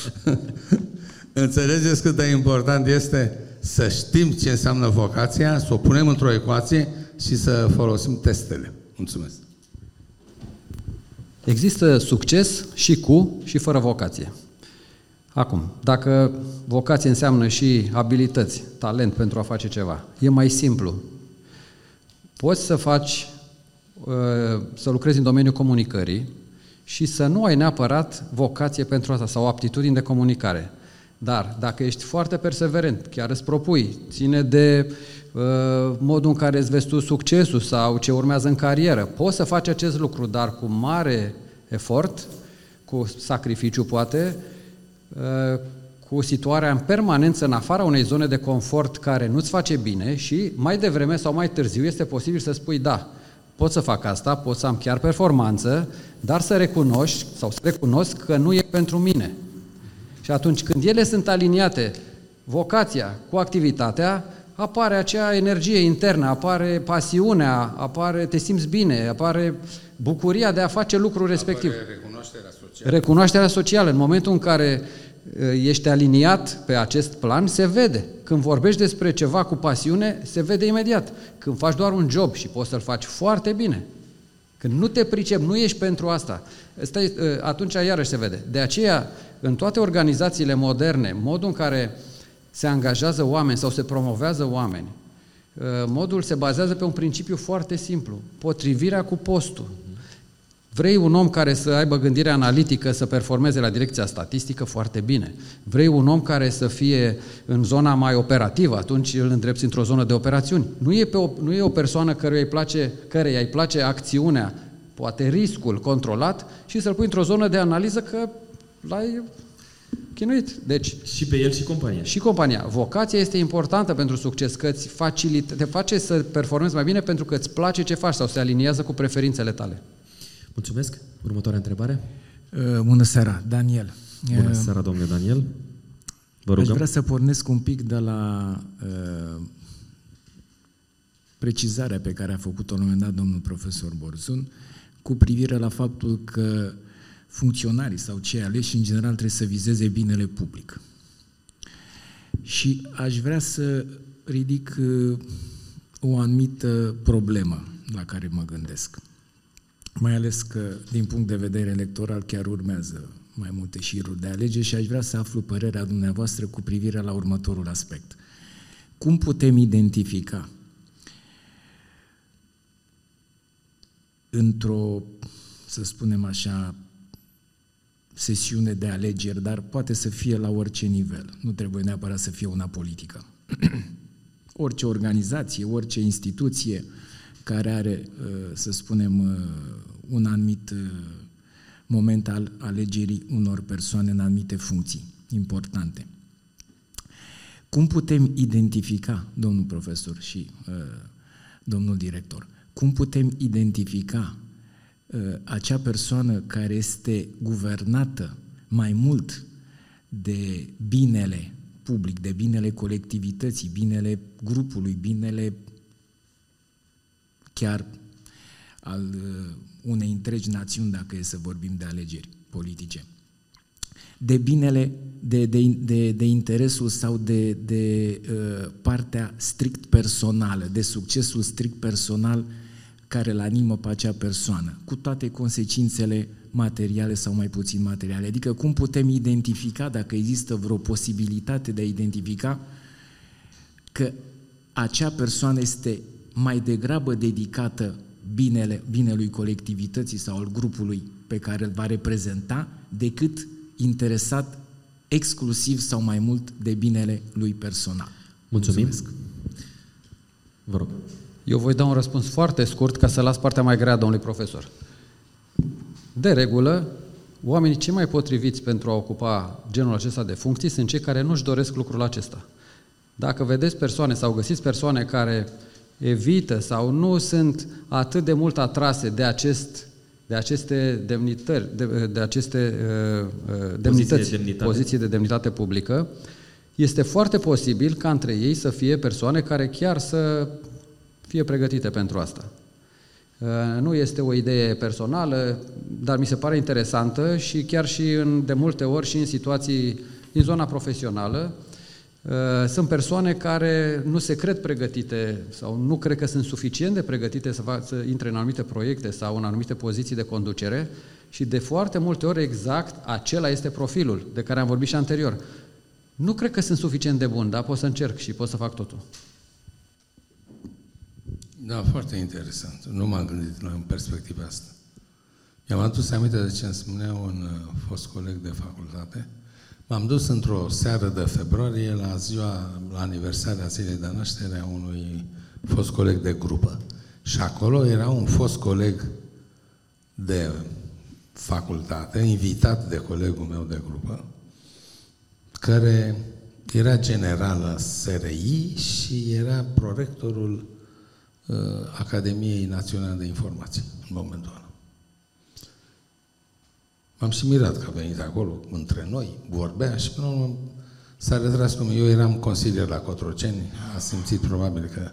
Înțelegeți cât de important este să știm ce înseamnă vocația, să o punem într-o ecuație și să folosim testele. Mulțumesc. Există succes și cu și fără vocație. Acum, dacă vocație înseamnă și abilități, talent pentru a face ceva, e mai simplu. Poți să faci, uh, să lucrezi în domeniul comunicării și să nu ai neapărat vocație pentru asta sau aptitudini de comunicare. Dar dacă ești foarte perseverent, chiar îți propui, ține de uh, modul în care îți vezi tu succesul sau ce urmează în carieră, poți să faci acest lucru, dar cu mare efort, cu sacrificiu poate, uh, cu situarea în permanență în afara unei zone de confort care nu-ți face bine și mai devreme sau mai târziu este posibil să spui da, pot să fac asta, pot să am chiar performanță, dar să recunoști sau să recunosc că nu e pentru mine. Și atunci când ele sunt aliniate, vocația cu activitatea, apare acea energie internă, apare pasiunea, apare te simți bine, apare bucuria de a face lucrul respectiv. Recunoașterea socială. Recunoașterea socială, în momentul în care uh, ești aliniat pe acest plan, se vede. Când vorbești despre ceva cu pasiune, se vede imediat. Când faci doar un job și poți să-l faci foarte bine, când nu te pricepi, nu ești pentru asta, asta e, uh, atunci iarăși se vede. De aceea, în toate organizațiile moderne, modul în care se angajează oameni sau se promovează oameni, uh, modul se bazează pe un principiu foarte simplu, potrivirea cu postul. Vrei un om care să aibă gândire analitică, să performeze la direcția statistică, foarte bine. Vrei un om care să fie în zona mai operativă, atunci îl îndrepți într-o zonă de operațiuni. Nu e, pe o, nu e o persoană căreia îi place, căreia îi place acțiunea, poate riscul controlat și să-l pui într-o zonă de analiză că l-ai chinuit. Deci, și pe el și compania. Și compania. Vocația este importantă pentru succes, că îți facilite, te face să performezi mai bine pentru că îți place ce faci sau se aliniază cu preferințele tale. Mulțumesc. Următoarea întrebare. Uh, bună seara, Daniel. Bună uh, seara, domnule Daniel. Vă rugăm. Aș vrea să pornesc un pic de la uh, precizarea pe care a făcut-o la un moment dat domnul profesor Borzun cu privire la faptul că funcționarii sau cei aleși în general trebuie să vizeze binele public. Și aș vrea să ridic uh, o anumită problemă la care mă gândesc mai ales că, din punct de vedere electoral, chiar urmează mai multe șiruri de alegeri și aș vrea să aflu părerea dumneavoastră cu privire la următorul aspect. Cum putem identifica într-o, să spunem așa, sesiune de alegeri, dar poate să fie la orice nivel, nu trebuie neapărat să fie una politică. orice organizație, orice instituție, care are, uh, să spunem, uh, un anumit uh, moment al alegerii unor persoane în anumite funcții importante. Cum putem identifica, domnul profesor și uh, domnul director, cum putem identifica uh, acea persoană care este guvernată mai mult de binele public, de binele colectivității, binele grupului, binele chiar al uh, unei întregi națiuni, dacă e să vorbim de alegeri politice. De binele, de, de, de, de interesul sau de, de uh, partea strict personală, de succesul strict personal care îl animă pe acea persoană, cu toate consecințele materiale sau mai puțin materiale. Adică cum putem identifica, dacă există vreo posibilitate de a identifica că acea persoană este mai degrabă dedicată binele, binelui colectivității sau al grupului pe care îl va reprezenta, decât interesat exclusiv sau mai mult de binele lui personal. Mulțumim. Mulțumesc. Vă rog. Eu voi da un răspuns foarte scurt ca să las partea mai grea domnului profesor. De regulă, oamenii cei mai potriviți pentru a ocupa genul acesta de funcții sunt cei care nu-și doresc lucrul acesta. Dacă vedeți persoane sau găsiți persoane care evită sau nu sunt atât de mult atrase de, acest, de aceste demnitări, de, de aceste uh, uh demnități, poziții de, demnitate. poziții de demnitate publică, este foarte posibil ca între ei să fie persoane care chiar să fie pregătite pentru asta. Uh, nu este o idee personală, dar mi se pare interesantă și chiar și în, de multe ori și în situații din zona profesională, Uh, sunt persoane care nu se cred pregătite sau nu cred că sunt suficient de pregătite să, fac, să intre în anumite proiecte sau în anumite poziții de conducere și de foarte multe ori exact acela este profilul de care am vorbit și anterior. Nu cred că sunt suficient de bun, dar pot să încerc și pot să fac totul. Da, foarte interesant. Nu m-am gândit la în perspectiva asta. I-am adus aminte de ce îmi spunea un uh, fost coleg de facultate, M-am dus într-o seară de februarie la ziua, la aniversarea zilei de naștere a unui fost coleg de grupă. Și acolo era un fost coleg de facultate, invitat de colegul meu de grupă, care era general la SRI și era prorectorul uh, Academiei Naționale de Informații în momentul ăla. M-am și mirat că a venit acolo, între noi, vorbea și până la s-a retras cum eu eram consilier la Cotroceni, a simțit probabil că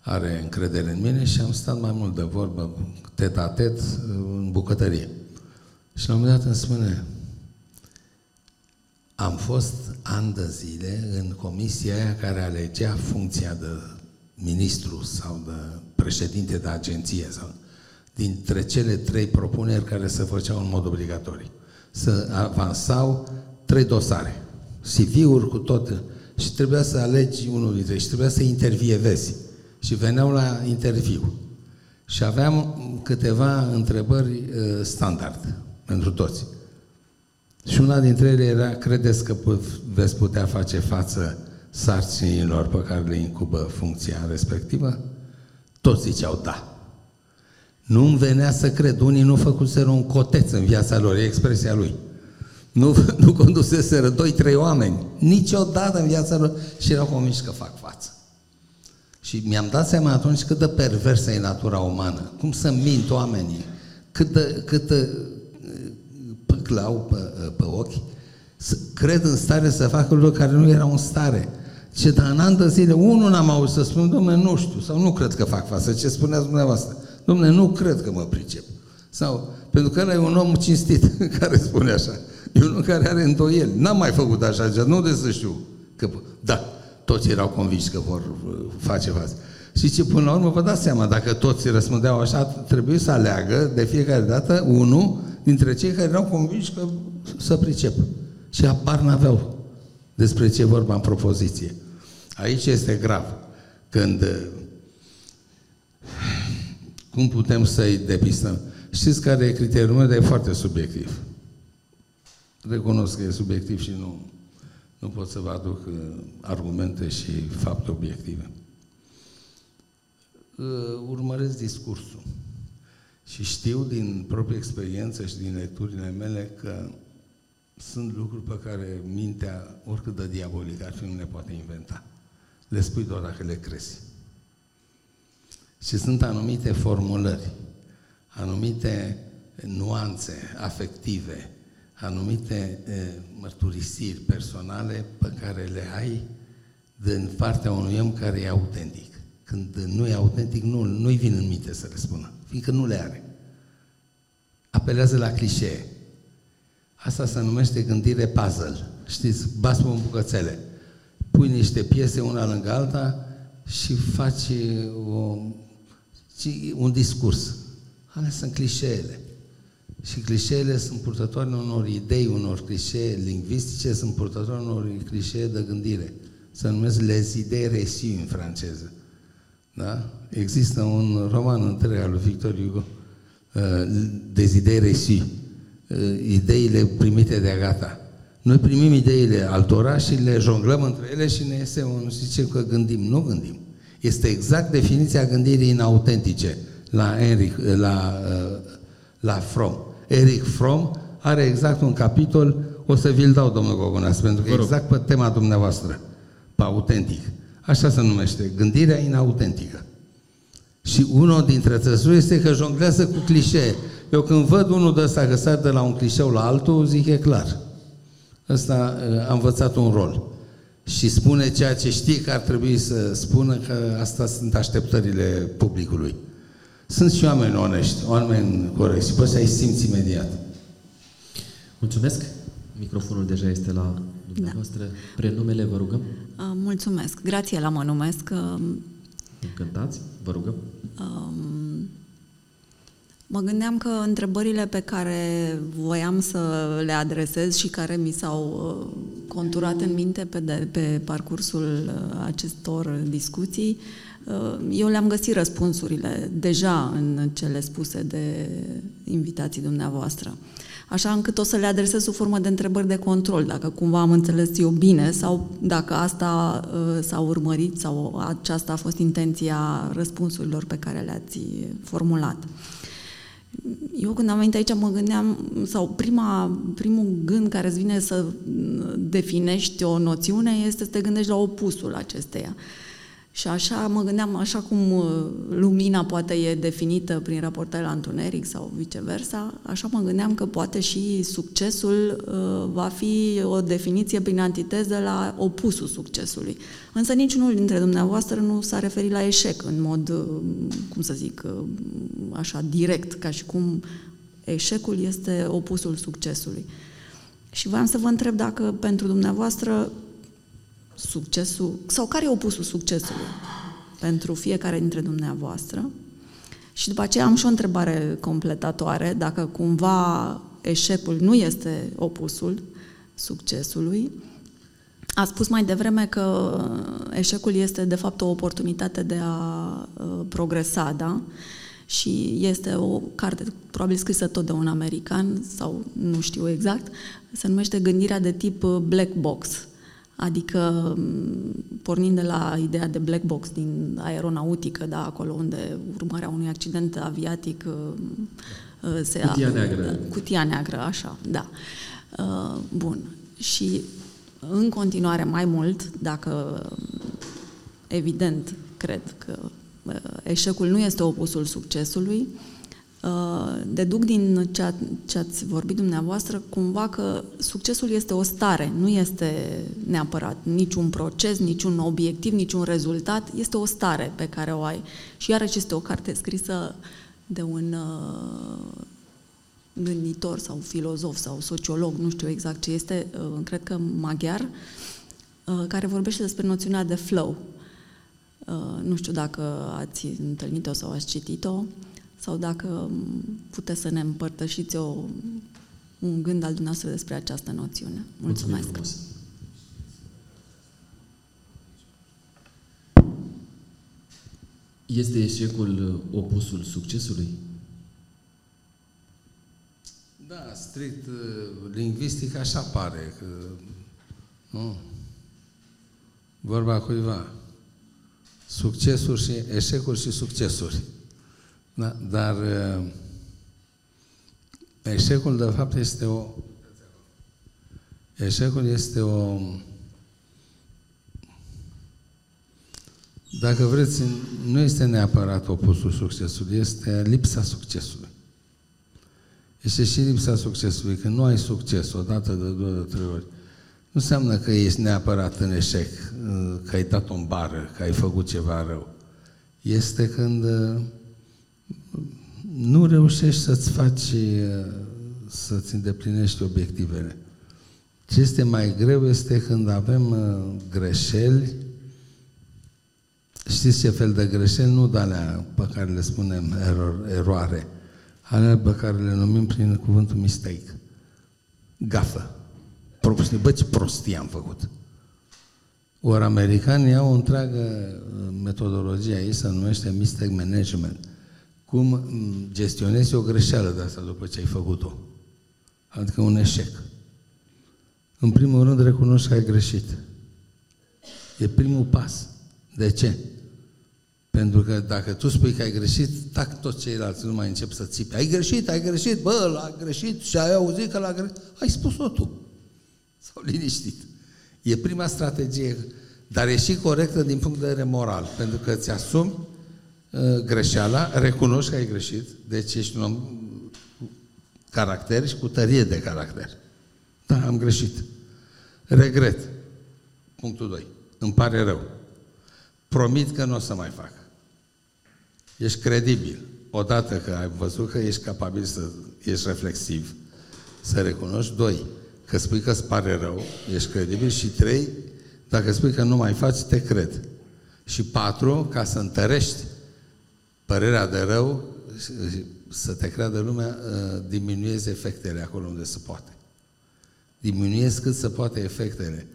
are încredere în mine și am stat mai mult de vorbă, tet a tet, în bucătărie. Și la un moment dat îmi spune, am fost ani de zile în comisia aia care alegea funcția de ministru sau de președinte de agenție sau dintre cele trei propuneri care se făceau în mod obligatoriu. Să avansau trei dosare, CV-uri cu tot, și trebuia să alegi unul dintre și trebuia să intervievezi. Și veneau la interviu. Și aveam câteva întrebări uh, standard pentru toți. Și una dintre ele era, credeți că veți putea face față sarcinilor pe care le incubă funcția respectivă? Toți ziceau da. Nu-mi venea să cred, unii nu făcuseră un coteț în viața lor, e expresia lui. Nu, nu conduseseră doi, trei oameni, niciodată în viața lor și erau convinși că fac față. Și mi-am dat seama atunci cât de perversă e natura umană, cum să mint oamenii, cât de, cât de păclau pe, pe ochi, să cred în stare să facă lucruri care nu erau în stare. Ce dar în an de zile, unul n-am auzit să spun, domnule, nu știu, sau nu cred că fac față, ce spuneați dumneavoastră. Domnule, nu cred că mă pricep. Sau, pentru că ăla e un om cinstit care spune așa. E unul care are îndoieli. N-am mai făcut așa ceva, nu de să știu. Că, da, toți erau convinși că vor uh, face față. Și ce până la urmă vă dați seama, dacă toți răspundeau așa, trebuie să aleagă de fiecare dată unul dintre cei care erau convinși că să pricep. Și apar n-aveau despre ce vorba în propoziție. Aici este grav. Când uh, cum putem să-i depistăm? Știți care e criteriul meu, dar e foarte subiectiv. Recunosc că e subiectiv și nu, nu pot să vă aduc uh, argumente și fapte obiective. Uh, urmăresc discursul și știu din proprie experiență și din lecturile mele că sunt lucruri pe care mintea, oricât de diabolică ar fi, nu le poate inventa. Le spui doar dacă le crezi. Și sunt anumite formulări, anumite nuanțe afective, anumite e, mărturisiri personale pe care le ai din partea unui om care e autentic. Când nu e autentic, nu, nu-i vin în minte să le spună, fiindcă nu le are. Apelează la clișee. Asta se numește gândire puzzle. Știți, bați în bucățele. Pui niște piese una lângă alta și faci o, un discurs. Alea sunt clișeele. Și clișeele sunt purtătoare unor idei, unor clișee lingvistice, sunt purtătoare unor clișee de gândire. Se numesc les idei reçues în franceză. Da? Există un roman întreg al lui Victor Hugo, uh, des idei reçues, uh, ideile primite de gata. Noi primim ideile altora și le jonglăm între ele și ne iese un, zicem că gândim. Nu gândim. Este exact definiția gândirii inautentice la, Enrich, la, uh, la Fromm. Eric Fromm are exact un capitol, o să vi-l dau, domnul Gogonas, pentru că exact pe tema dumneavoastră, pe autentic. Așa se numește, gândirea inautentică. Și unul dintre trăsuri este că jonglează cu clișee. Eu când văd unul de ăsta că sar de la un clișeu la altul, zic e clar. Ăsta uh, a învățat un rol. Și spune ceea ce știe că ar trebui să spună, că asta sunt așteptările publicului. Sunt și oameni onești, oameni corecți și poți să-i simți imediat. Mulțumesc. Microfonul deja este la dumneavoastră. Da. Prenumele, vă rugăm. Uh, mulțumesc. Grație mă numesc. Uh, Încântați, vă rugăm. Um, mă gândeam că întrebările pe care voiam să le adresez și care mi s-au uh, conturat în minte pe, de, pe parcursul acestor discuții Uh, eu le-am găsit răspunsurile deja în cele spuse de invitații dumneavoastră. Așa încât o să le adresez sub formă de întrebări de control, dacă cumva am înțeles eu bine sau dacă asta uh, s-a urmărit sau aceasta a fost intenția răspunsurilor pe care le-ați formulat. Eu când am venit aici mă gândeam, sau prima, primul gând care îți vine să definești o noțiune este să te gândești la opusul acesteia. Și așa mă gândeam, așa cum uh, lumina poate e definită prin raportare la întuneric sau viceversa, așa mă gândeam că poate și succesul uh, va fi o definiție prin antiteză la opusul succesului. Însă niciunul dintre dumneavoastră nu s-a referit la eșec în mod, uh, cum să zic, uh, așa direct, ca și cum eșecul este opusul succesului. Și vreau să vă întreb dacă pentru dumneavoastră succesul, sau care e opusul succesului pentru fiecare dintre dumneavoastră. Și după aceea am și o întrebare completatoare, dacă cumva eșecul nu este opusul succesului. A spus mai devreme că eșecul este de fapt o oportunitate de a uh, progresa, da? Și este o carte, probabil scrisă tot de un american, sau nu știu exact, se numește Gândirea de tip uh, black box. Adică, mm, pornind de la ideea de black box din aeronautică, da, acolo unde urmarea unui accident aviatic uh, uh, se... Cutia neagră. Cutia neagră, așa, da. Bun. Și în continuare mai mult, dacă evident cred că eșecul nu este opusul succesului, deduc din ce ați vorbit dumneavoastră cumva că succesul este o stare, nu este neapărat niciun proces, niciun obiectiv, niciun rezultat, este o stare pe care o ai. Și iarăși este o carte scrisă de un gânditor sau filozof sau sociolog, nu știu exact ce este, uh, cred că maghiar, uh, care vorbește despre noțiunea de flow. Uh, nu știu dacă ați întâlnit-o sau ați citit-o, sau dacă um, puteți să ne împărtășiți o, un gând al dumneavoastră despre această noțiune. Mulțumesc! Mulțumesc Este eșecul opusul succesului? Da, strict uh, lingvistic așa pare că nu. Vorba cuiva. Succesuri și eșecuri și succesuri. Da, dar uh, eșecul de fapt este o eșecul este o dacă vreți, nu este neapărat opusul succesului, este lipsa succesului. Este și lipsa succesului. Când nu ai succes odată, de două, de trei ori, nu înseamnă că ești neapărat în eșec, că ai dat o bară, că ai făcut ceva rău. Este când uh, nu reușești să-ți faci, uh, să-ți îndeplinești obiectivele. Ce este mai greu este când avem uh, greșeli, știți ce fel de greșeli? Nu de alea pe care le spunem eror, eroare, alea pe care le numim prin cuvântul mistake. Gafă. Prostie. Bă, ce prostie am făcut. Ori americanii au o întreagă uh, metodologie aici, se numește mistake management. Cum mm, gestionezi o greșeală de asta după ce ai făcut-o. Adică un eșec. În primul rând recunoști că ai greșit. E primul pas. De ce? Pentru că dacă tu spui că ai greșit, tac toți ceilalți nu mai încep să țipi. Ai greșit, ai greșit, bă, l-a greșit și ai auzit că l-a greșit. Ai spus-o tu. S-au liniștit. E prima strategie, dar e și corectă din punct de vedere moral, pentru că îți asumi uh, greșeala, recunoști că ai greșit, deci ești un om cu caracter și cu tărie de caracter. Da, am greșit. Regret. Punctul 2. Îmi pare rău. Promit că nu o să mai fac. Ești credibil. Odată că ai văzut că ești capabil să ești reflexiv, să recunoști. Doi, că spui că îți pare rău, ești credibil. Și trei, dacă spui că nu mai faci, te cred. Și patru, ca să întărești părerea de rău, să te creadă lumea, ă, diminuezi efectele acolo unde se poate. Diminuezi cât se poate efectele.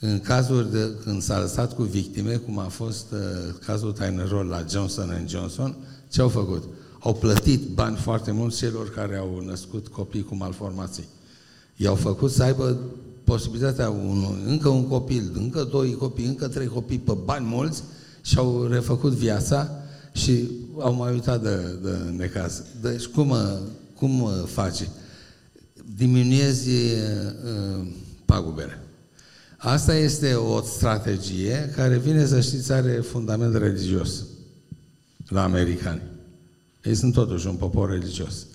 În cazuri de, când s-a lăsat cu victime, cum a fost uh, cazul Tylenol la Johnson Johnson, ce au făcut? Au plătit bani foarte mulți celor care au născut copii cu malformații. I-au făcut să aibă posibilitatea unui, încă un copil, încă doi copii, încă trei copii pe bani mulți și au refăcut viața și au mai uitat de, de necaz. Deci cum, uh, cum uh, faci? Diminuezi uh, pagubele. Asta este o strategie care vine, să știți, are fundament religios la americani. Ei sunt totuși un popor religios.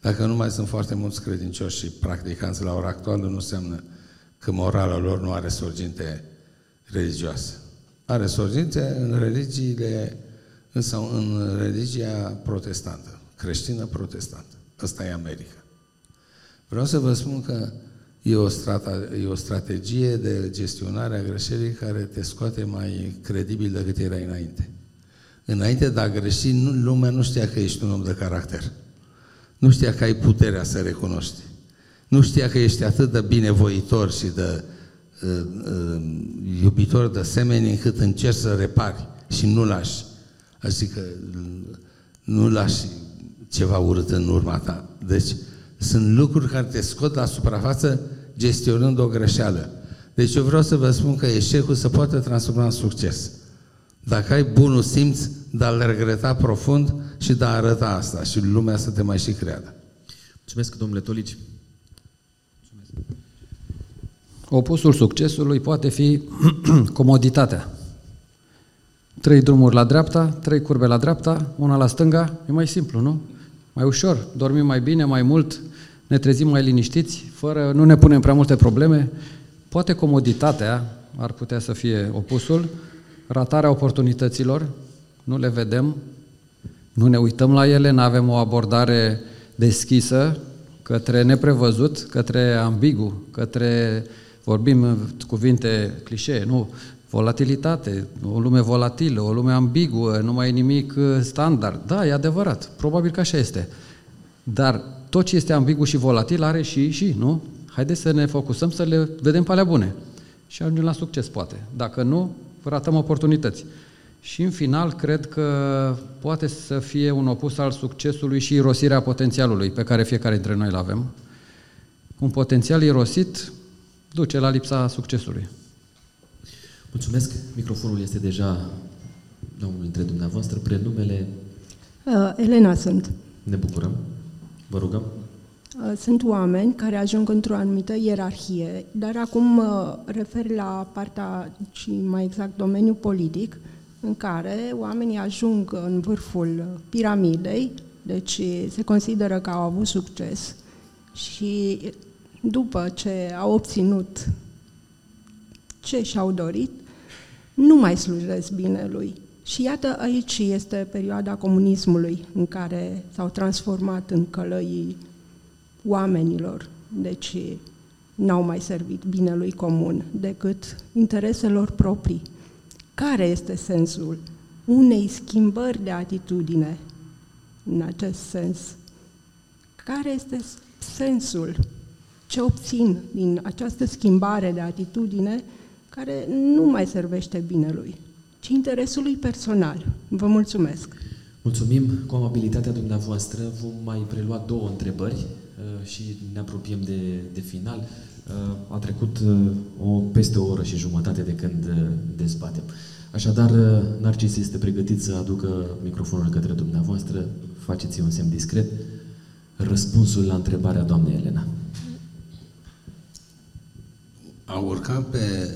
Dacă nu mai sunt foarte mulți credincioși și practicanți la ora actuală, nu înseamnă că morala lor nu are sorginte religioasă. Are sorginte în religiile, însă în religia protestantă, creștină protestantă. Asta e America. Vreau să vă spun că E o, strata, e o strategie de gestionare a greșelii care te scoate mai credibil decât erai înainte. Înainte de a greși, nu, lumea nu știa că ești un om de caracter. Nu știa că ai puterea să recunoști. Nu știa că ești atât de binevoitor și de uh, uh, iubitor de semeni încât încerci să repari și nu lași. Adică nu lași ceva urât în urma ta. Deci sunt lucruri care te scot la suprafață gestionând o greșeală. Deci eu vreau să vă spun că eșecul se poate transforma în succes. Dacă ai bunul simț de a-l regreta profund și de a arăta asta și lumea să te mai și creadă. Mulțumesc, domnule Tolici. Opusul succesului poate fi comoditatea. Trei drumuri la dreapta, trei curbe la dreapta, una la stânga, e mai simplu, nu? Mai ușor, dormim mai bine, mai mult, ne trezim mai liniștiți, fără, nu ne punem prea multe probleme. Poate comoditatea ar putea să fie opusul, ratarea oportunităților, nu le vedem, nu ne uităm la ele, nu avem o abordare deschisă către neprevăzut, către ambigu, către, vorbim cuvinte clișee, nu, volatilitate, o lume volatilă, o lume ambiguă, nu mai e nimic uh, standard. Da, e adevărat, probabil că așa este. Dar tot ce este ambigu și volatil are și și, nu? Haideți să ne focusăm să le vedem pe alea bune. Și ajungem la succes, poate. Dacă nu, ratăm oportunități. Și în final, cred că poate să fie un opus al succesului și irosirea potențialului pe care fiecare dintre noi îl avem. Un potențial irosit duce la lipsa succesului. Mulțumesc. Microfonul este deja la unul dintre dumneavoastră. Prenumele? Uh, Elena sunt. Ne bucurăm. Vă rugăm. Uh, sunt oameni care ajung într-o anumită ierarhie, dar acum mă refer la partea și mai exact domeniul politic, în care oamenii ajung în vârful piramidei, deci se consideră că au avut succes și după ce au obținut ce și-au dorit, nu mai slujesc binelui. Și iată, aici este perioada comunismului, în care s-au transformat în călăii oamenilor, deci n-au mai servit binelui comun decât intereselor proprii. Care este sensul unei schimbări de atitudine în acest sens? Care este sensul? Ce obțin din această schimbare de atitudine care nu mai servește binelui, ci interesului personal? Vă mulțumesc! Mulțumim cu amabilitatea dumneavoastră. Vom mai prelua două întrebări uh, și ne apropiem de, de final. Uh, a trecut uh, o, peste o oră și jumătate de când dezbatem. Așadar, Narcis este pregătit să aducă microfonul către dumneavoastră. Faceți un semn discret. Răspunsul la întrebarea doamnei Elena. A urca pe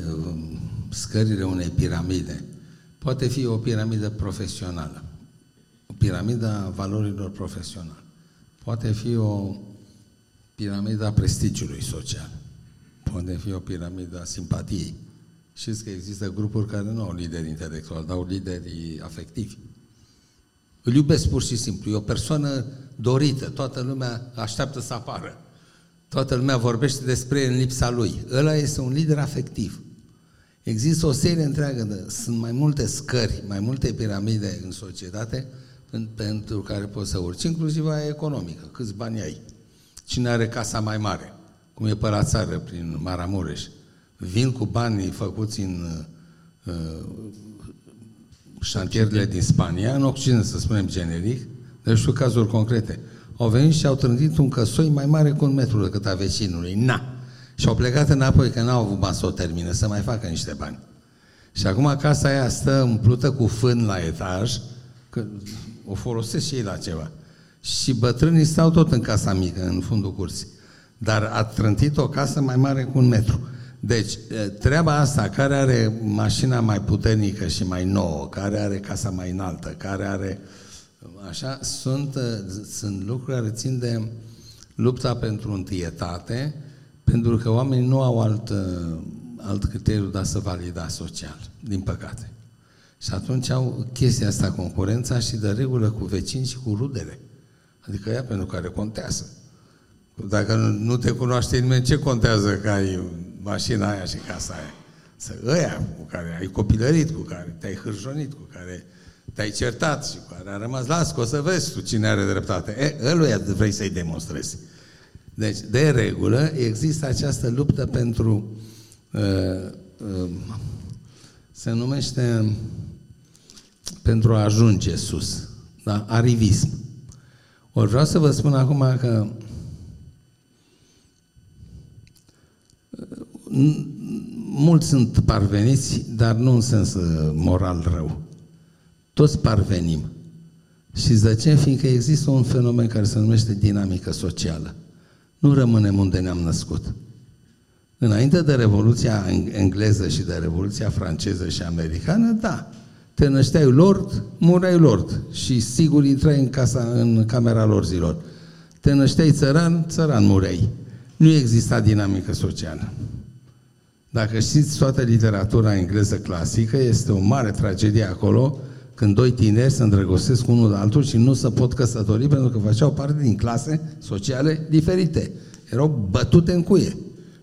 scările unei piramide poate fi o piramidă profesională, o piramidă a valorilor profesionale, poate fi o piramidă a prestigiului social, poate fi o piramidă a simpatiei, Știți că există grupuri care nu au lideri intelectuali, dar au lideri afectivi. Îl iubesc pur și simplu. E o persoană dorită. Toată lumea așteaptă să apară. Toată lumea vorbește despre el în lipsa lui. Ăla este un lider afectiv. Există o serie întreagă de... Sunt mai multe scări, mai multe piramide în societate pentru care poți să urci, inclusiv aia economică. Câți bani ai? Cine are casa mai mare? Cum e pe la țară, prin Maramureș vin cu banii făcuți în uh, șantierele din Spania, în Occident, să spunem generic, deci știu cazuri concrete. Au venit și au trântit un căsoi mai mare cu un metru decât a vecinului. Na! Și au plecat înapoi, că n-au avut bani să o termine, să mai facă niște bani. Și acum casa aia stă umplută cu fân la etaj, că o folosesc și ei la ceva. Și bătrânii stau tot în casa mică, în fundul curții. Dar a trântit o casă mai mare cu un metru. Deci, treaba asta, care are mașina mai puternică și mai nouă, care are casa mai înaltă, care are... Așa, sunt, sunt lucruri care țin de lupta pentru întâietate, pentru că oamenii nu au alt, alt criteriu de a se valida social, din păcate. Și atunci au chestia asta, concurența și de regulă cu vecini și cu rudele. Adică ea pentru care contează. Dacă nu te cunoaște nimeni, ce contează că ai mașina aia și casa aia? Să ăia cu care ai copilărit, cu care te-ai hârjonit, cu care te-ai certat și cu care a rămas, las că o să vezi tu cine are dreptate. E, ăluia vrei să-i demonstrezi. Deci, de regulă, există această luptă pentru uh, uh, se numește pentru a ajunge sus. Da? Arivism. Ori vreau să vă spun acum că mulți sunt parveniți, dar nu în sens uh, moral rău. Toți parvenim. Și de ce? Fiindcă există un fenomen care se numește dinamică socială. Nu rămânem unde ne-am născut. Înainte de Revoluția engleză și de Revoluția franceză și americană, da, te nășteai lord, mureai lord și sigur intrai în, casa, în camera lorzilor. Te nășteai țăran, țăran mureai. Nu exista dinamică socială. Dacă știți toată literatura engleză clasică, este o mare tragedie acolo când doi tineri se îndrăgostesc unul de altul și nu se pot căsători pentru că făceau parte din clase sociale diferite. Erau bătute în cuie.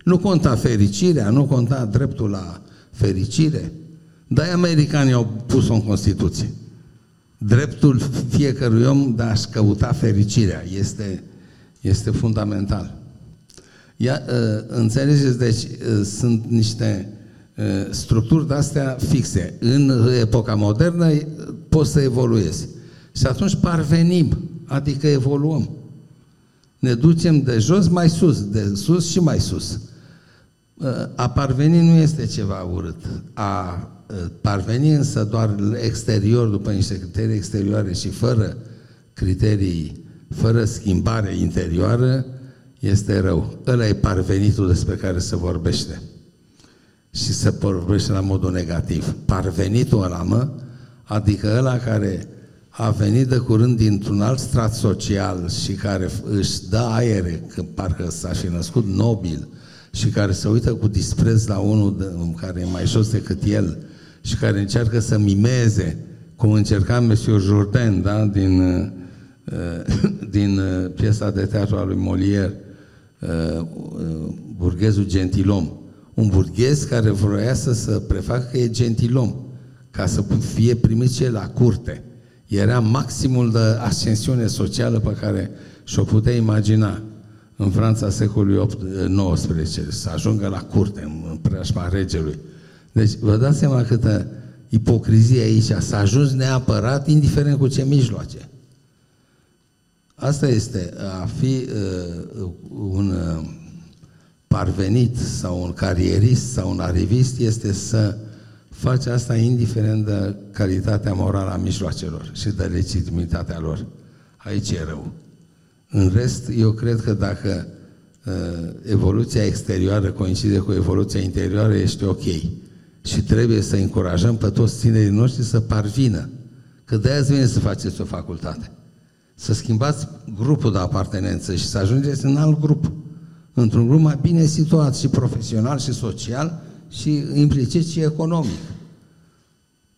Nu conta fericirea, nu conta dreptul la fericire. Dar americanii au pus-o în Constituție. Dreptul fiecărui om de a-și căuta fericirea este, este fundamental. Ia, uh, înțelegeți, deci uh, sunt niște uh, structuri de-astea fixe. În epoca modernă poți să evoluezi. Și atunci parvenim, adică evoluăm. Ne ducem de jos mai sus, de sus și mai sus. A parveni nu este ceva urât. A parveni însă doar exterior, după niște criterii exterioare și fără criterii, fără schimbare interioară, este rău. Ăla e parvenitul despre care se vorbește. Și se vorbește la modul negativ. Parvenitul ăla, mă, adică ăla care a venit de curând dintr-un alt strat social și care își dă aere, că parcă s-a și născut nobil, și care se uită cu dispreț la unul de, care e mai jos decât el și care încearcă să mimeze, cum încerca Monsieur Jourdain, da? din, uh, din uh, piesa de teatru a lui Molière, Uh, uh, burghezul gentilom. Un burghez care vroia să se prefacă că e gentilom, ca să fie primit ce la curte. Era maximul de ascensiune socială pe care și-o putea imagina în Franța secolului XIX, să ajungă la curte, în preajma regelui. Deci, vă dați seama câtă ipocrizie aici, să ajungi neapărat, indiferent cu ce mijloace. Asta este, a fi uh, un uh, parvenit sau un carierist sau un arivist este să faci asta indiferent de calitatea morală a mijloacelor și de legitimitatea lor. Aici e rău. În rest, eu cred că dacă uh, evoluția exterioară coincide cu evoluția interioară, este ok. Și trebuie să încurajăm pe toți tinerii noștri să parvină. Că de aia vine să faceți o facultate să schimbați grupul de apartenență și să ajungeți în alt grup, într-un grup mai bine situat și profesional și social și implicit și economic.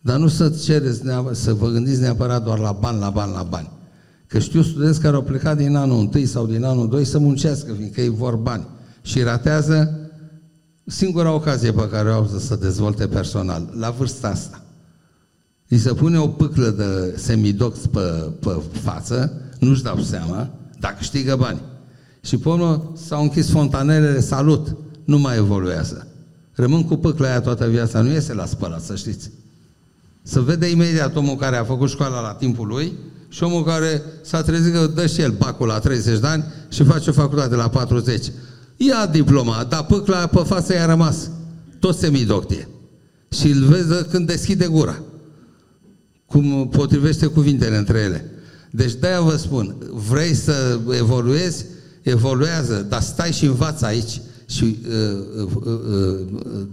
Dar nu să cereți, să vă gândiți neapărat doar la bani, la bani, la bani. Că știu studenți care au plecat din anul 1 sau din anul 2 să muncească, fiindcă ei vor bani. Și ratează singura ocazie pe care o au să se dezvolte personal, la vârsta asta. Îi se pune o pâclă de semidox pe, pe față, nu-și dau seama, dacă câștigă bani. Și pe urmă s-au închis fontanelele, salut, nu mai evoluează. Rămân cu pâcla aia toată viața, nu iese la spălat, să știți. Să vede imediat omul care a făcut școala la timpul lui și omul care s-a trezit că dă și el bacul la 30 de ani și face o facultate la 40. Ia diploma, dar pâcla pe față i-a rămas. Tot semidoctie. Și îl vezi când deschide gura cum potrivește cuvintele între ele. Deci de-aia vă spun, vrei să evoluezi, evoluează, dar stai și învață aici și uh, uh, uh,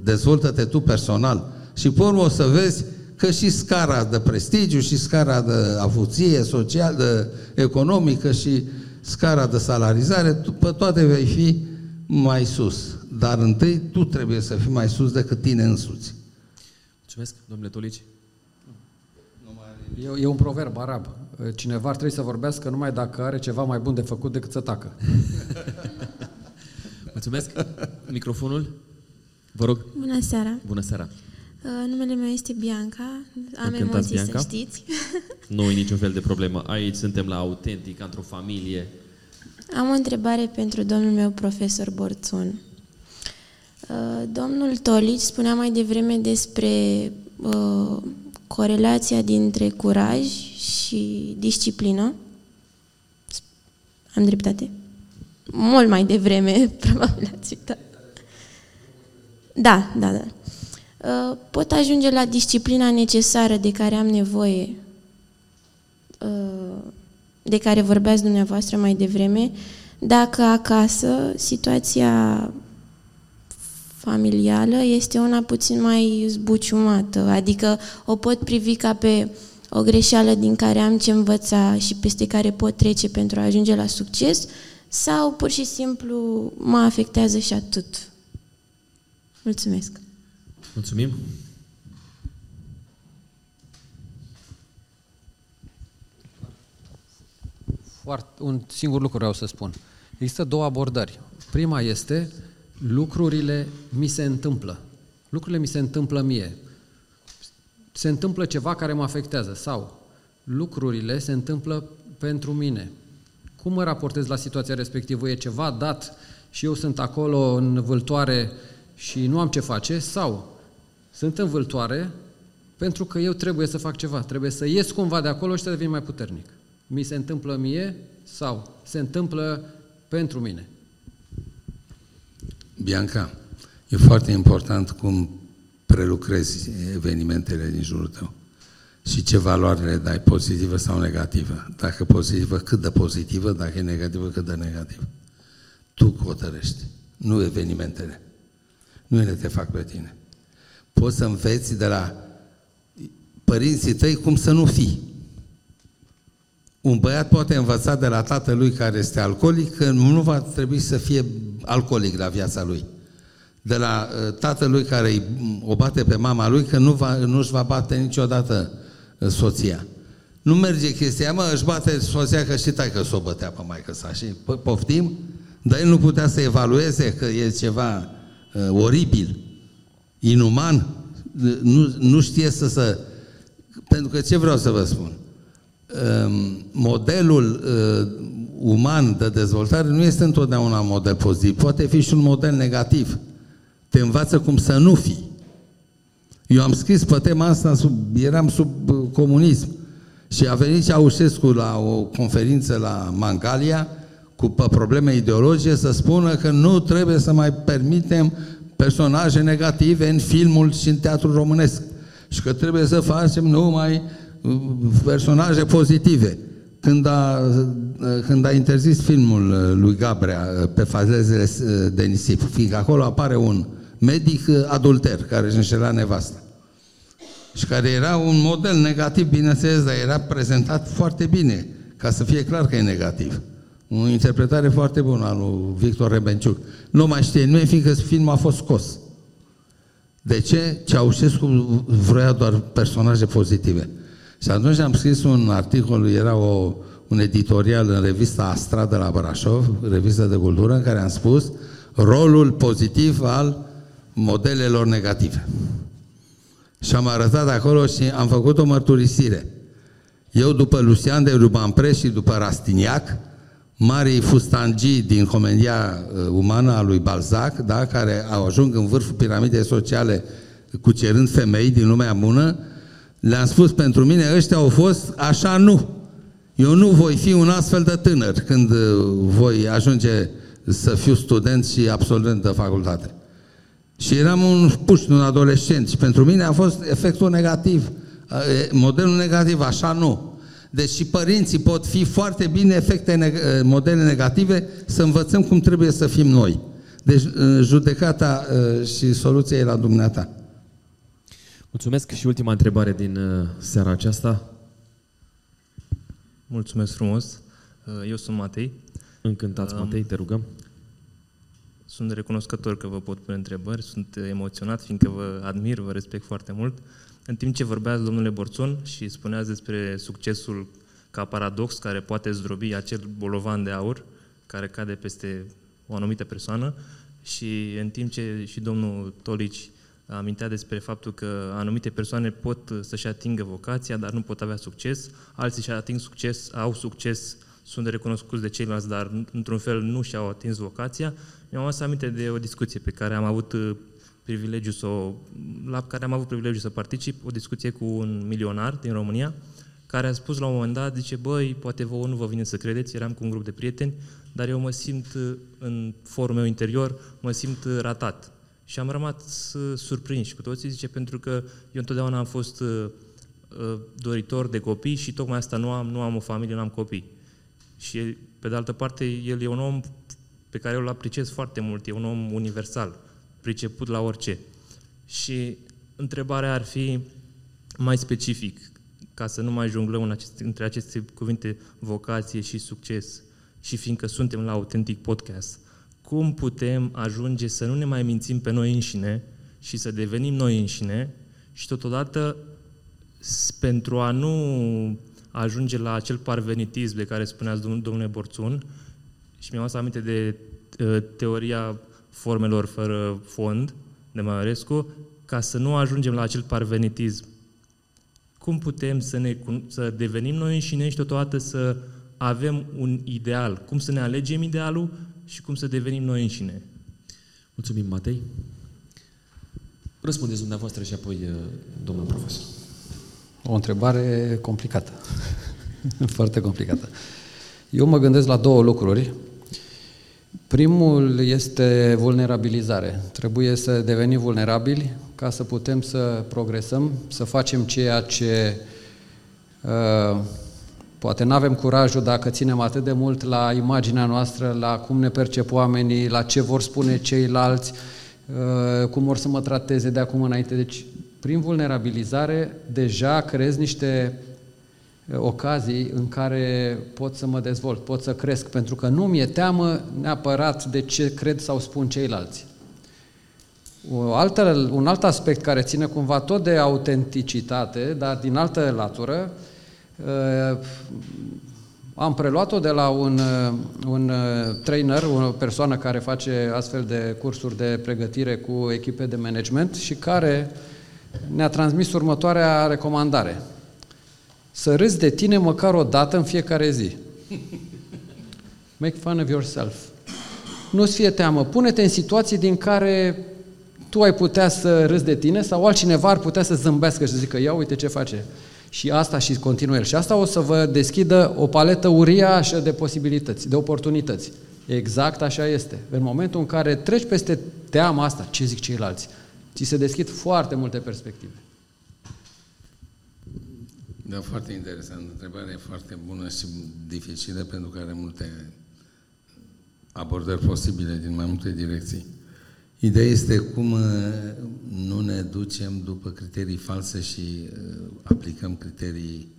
dezvoltă-te tu personal. Și pe urmă o să vezi că și scara de prestigiu, și scara de avuție social, de economică, și scara de salarizare, pe toate vei fi mai sus. Dar întâi tu trebuie să fii mai sus decât tine însuți. Mulțumesc, domnule Tolici. E, e un proverb arab. Cineva ar trebui să vorbească numai dacă are ceva mai bun de făcut decât să tacă. Mulțumesc. Microfonul? Vă rog. Bună seara. Bună seara. Uh, numele meu este Bianca. Am Încântați, emoții, Bianca. să știți. Nu e niciun fel de problemă. Aici suntem la autentic, într-o familie. Am o întrebare pentru domnul meu profesor Borțun. Uh, domnul Tolici spunea mai devreme despre uh, corelația dintre curaj și disciplină. Am dreptate? Mult mai devreme, probabil ați uitat. Da, da, da. Uh, pot ajunge la disciplina necesară de care am nevoie, uh, de care vorbeați dumneavoastră mai devreme, dacă acasă situația familială este una puțin mai zbuciumată, adică o pot privi ca pe o greșeală din care am ce învăța și peste care pot trece pentru a ajunge la succes, sau pur și simplu mă afectează și atât. Mulțumesc! Mulțumim! Foarte, un singur lucru vreau să spun. Există două abordări. Prima este lucrurile mi se întâmplă. Lucrurile mi se întâmplă mie. Se întâmplă ceva care mă afectează sau lucrurile se întâmplă pentru mine. Cum mă raportez la situația respectivă? E ceva dat și eu sunt acolo în vâltoare și nu am ce face sau sunt în vâltoare pentru că eu trebuie să fac ceva, trebuie să ies cumva de acolo și să devin mai puternic. Mi se întâmplă mie sau se întâmplă pentru mine. Bianca, e foarte important cum prelucrezi evenimentele din jurul tău și ce valoare le dai, pozitivă sau negativă. Dacă pozitivă, cât de pozitivă, dacă e negativă, cât de negativă. Tu hotărăști, nu evenimentele. Nu ele te fac pe tine. Poți să înveți de la părinții tăi cum să nu fii. Un băiat poate învăța de la tatălui care este alcoolic că nu va trebui să fie alcoolic la viața lui. De la uh, tatălui care o bate pe mama lui că nu va, nu-și va bate niciodată uh, soția. Nu merge chestia, mă, își bate soția că și tai că s-o bătea pe maică sa și poftim, dar el nu putea să evalueze că e ceva uh, oribil, inuman, nu, nu știe să se... Pentru că ce vreau să vă spun? Ehm, modelul uh, uman de dezvoltare nu este întotdeauna un model pozitiv, poate fi și un model negativ. Te învață cum să nu fii. Eu am scris pe tema asta, sub, eram sub uh, comunism și a venit Ceaușescu la o conferință la Mangalia cu pe probleme ideologice să spună că nu trebuie să mai permitem personaje negative în filmul și în teatrul românesc și că trebuie să facem numai personaje pozitive. Când a, când a interzis filmul uh, lui Gabrea uh, pe fazele uh, de nisip, fiindcă acolo apare un medic adulter care își înșela nevasta și care era un model negativ, bineînțeles, dar era prezentat foarte bine, ca să fie clar că e negativ. O interpretare foarte bună a lui Victor Rebenciuc. Nu mai știe nimeni, fiindcă filmul a fost scos. De ce? Ceaușescu vrea doar personaje pozitive. Și atunci am scris un articol, era o, un editorial în revista Astra de la Brașov, revista de cultură, în care am spus rolul pozitiv al modelelor negative. Și am arătat acolo și am făcut o mărturisire. Eu, după Lucian de Rubempre și după Rastiniac, marii fustangii din comedia uh, umană a lui Balzac, da, care au ajuns în vârful piramidei sociale cucerând femei din lumea bună, le-am spus, pentru mine ăștia au fost așa nu. Eu nu voi fi un astfel de tânăr când uh, voi ajunge să fiu student și absolvent de facultate. Și eram un puști, un adolescent și pentru mine a fost efectul negativ, uh, modelul negativ, așa nu. Deci și părinții pot fi foarte bine efecte, uh, modele negative, să învățăm cum trebuie să fim noi. Deci judecata și soluția e la dumneata. Mulțumesc și ultima întrebare din uh, seara aceasta. Mulțumesc frumos. Uh, eu sunt Matei. Încântat, Matei, te rugăm. Sunt recunoscător că vă pot pune întrebări, sunt emoționat fiindcă vă admir, vă respect foarte mult. În timp ce vorbeați, domnule Borțon, și spuneați despre succesul ca paradox care poate zdrobi acel bolovan de aur care cade peste o anumită persoană și în timp ce și domnul Tolici amintea despre faptul că anumite persoane pot să-și atingă vocația, dar nu pot avea succes, alții și ating succes, au succes, sunt recunoscuți de ceilalți, dar într-un fel nu și-au atins vocația. Mi-am adus aminte de o discuție pe care am avut uh, privilegiu să o, la care am avut privilegiu să particip, o discuție cu un milionar din România, care a spus la un moment dat, zice, băi, poate vouă nu vă vine să credeți, eram cu un grup de prieteni, dar eu mă simt în forul meu interior, mă simt ratat. Și am rămas surprins cu toții, zice, pentru că eu întotdeauna am fost uh, doritor de copii și tocmai asta nu am, nu am o familie, nu am copii. Și pe de altă parte, el e un om pe care eu îl apreciez foarte mult, e un om universal, priceput la orice. Și întrebarea ar fi mai specific, ca să nu mai jonglăm în aceste, între aceste cuvinte vocație și succes, și fiindcă suntem la Autentic Podcast, cum putem ajunge să nu ne mai mințim pe noi înșine și să devenim noi înșine și totodată pentru a nu ajunge la acel parvenitism de care spuneați domnule Borțun și mi-am aminte de ă, teoria formelor fără fond de Maiorescu, ca să nu ajungem la acel parvenitism. Cum putem să, ne, să devenim noi înșine și totodată să avem un ideal? Cum să ne alegem idealul și cum să devenim noi înșine? Mulțumim, Matei. Răspundeți dumneavoastră și apoi ă, domnul profesor. O întrebare complicată. Foarte complicată. Eu mă gândesc la două lucruri. Primul este vulnerabilizare. Trebuie să devenim vulnerabili ca să putem să progresăm, să facem ceea ce uh, poate nu avem curajul dacă ținem atât de mult la imaginea noastră, la cum ne percep oamenii, la ce vor spune ceilalți, uh, cum vor să mă trateze de acum înainte. Deci prin vulnerabilizare deja creezi niște ocazii în care pot să mă dezvolt, pot să cresc, pentru că nu mi-e teamă neapărat de ce cred sau spun ceilalți. O altă, un alt aspect care ține cumva tot de autenticitate, dar din altă latură, am preluat-o de la un, un trainer, o persoană care face astfel de cursuri de pregătire cu echipe de management și care ne-a transmis următoarea recomandare. Să râzi de tine măcar o dată în fiecare zi. Make fun of yourself. Nu-ți fie teamă. Pune-te în situații din care tu ai putea să râzi de tine sau altcineva ar putea să zâmbească și să zică, ia uite ce face. Și asta și continuă el. Și asta o să vă deschidă o paletă uriașă de posibilități, de oportunități. Exact așa este. În momentul în care treci peste teama asta, ce zic ceilalți, ți se deschid foarte multe perspective. Da, foarte interesant. Întrebarea e foarte bună și dificilă pentru că are multe abordări posibile din mai multe direcții. Ideea este cum uh, nu ne ducem după criterii false și uh, aplicăm criterii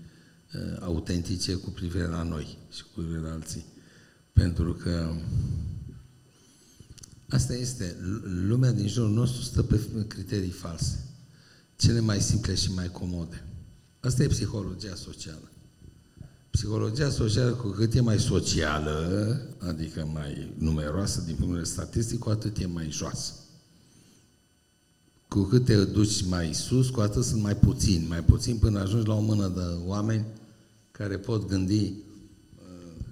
uh, autentice cu privire la noi și cu privire la alții. Pentru că Asta este, lumea din jurul nostru stă pe criterii false, cele mai simple și mai comode. Asta e psihologia socială. Psihologia socială, cu cât e mai socială, adică mai numeroasă din punct de vedere statistic, cu atât e mai joasă. Cu cât te duci mai sus, cu atât sunt mai puțini, mai puțini până ajungi la o mână de oameni care pot gândi uh,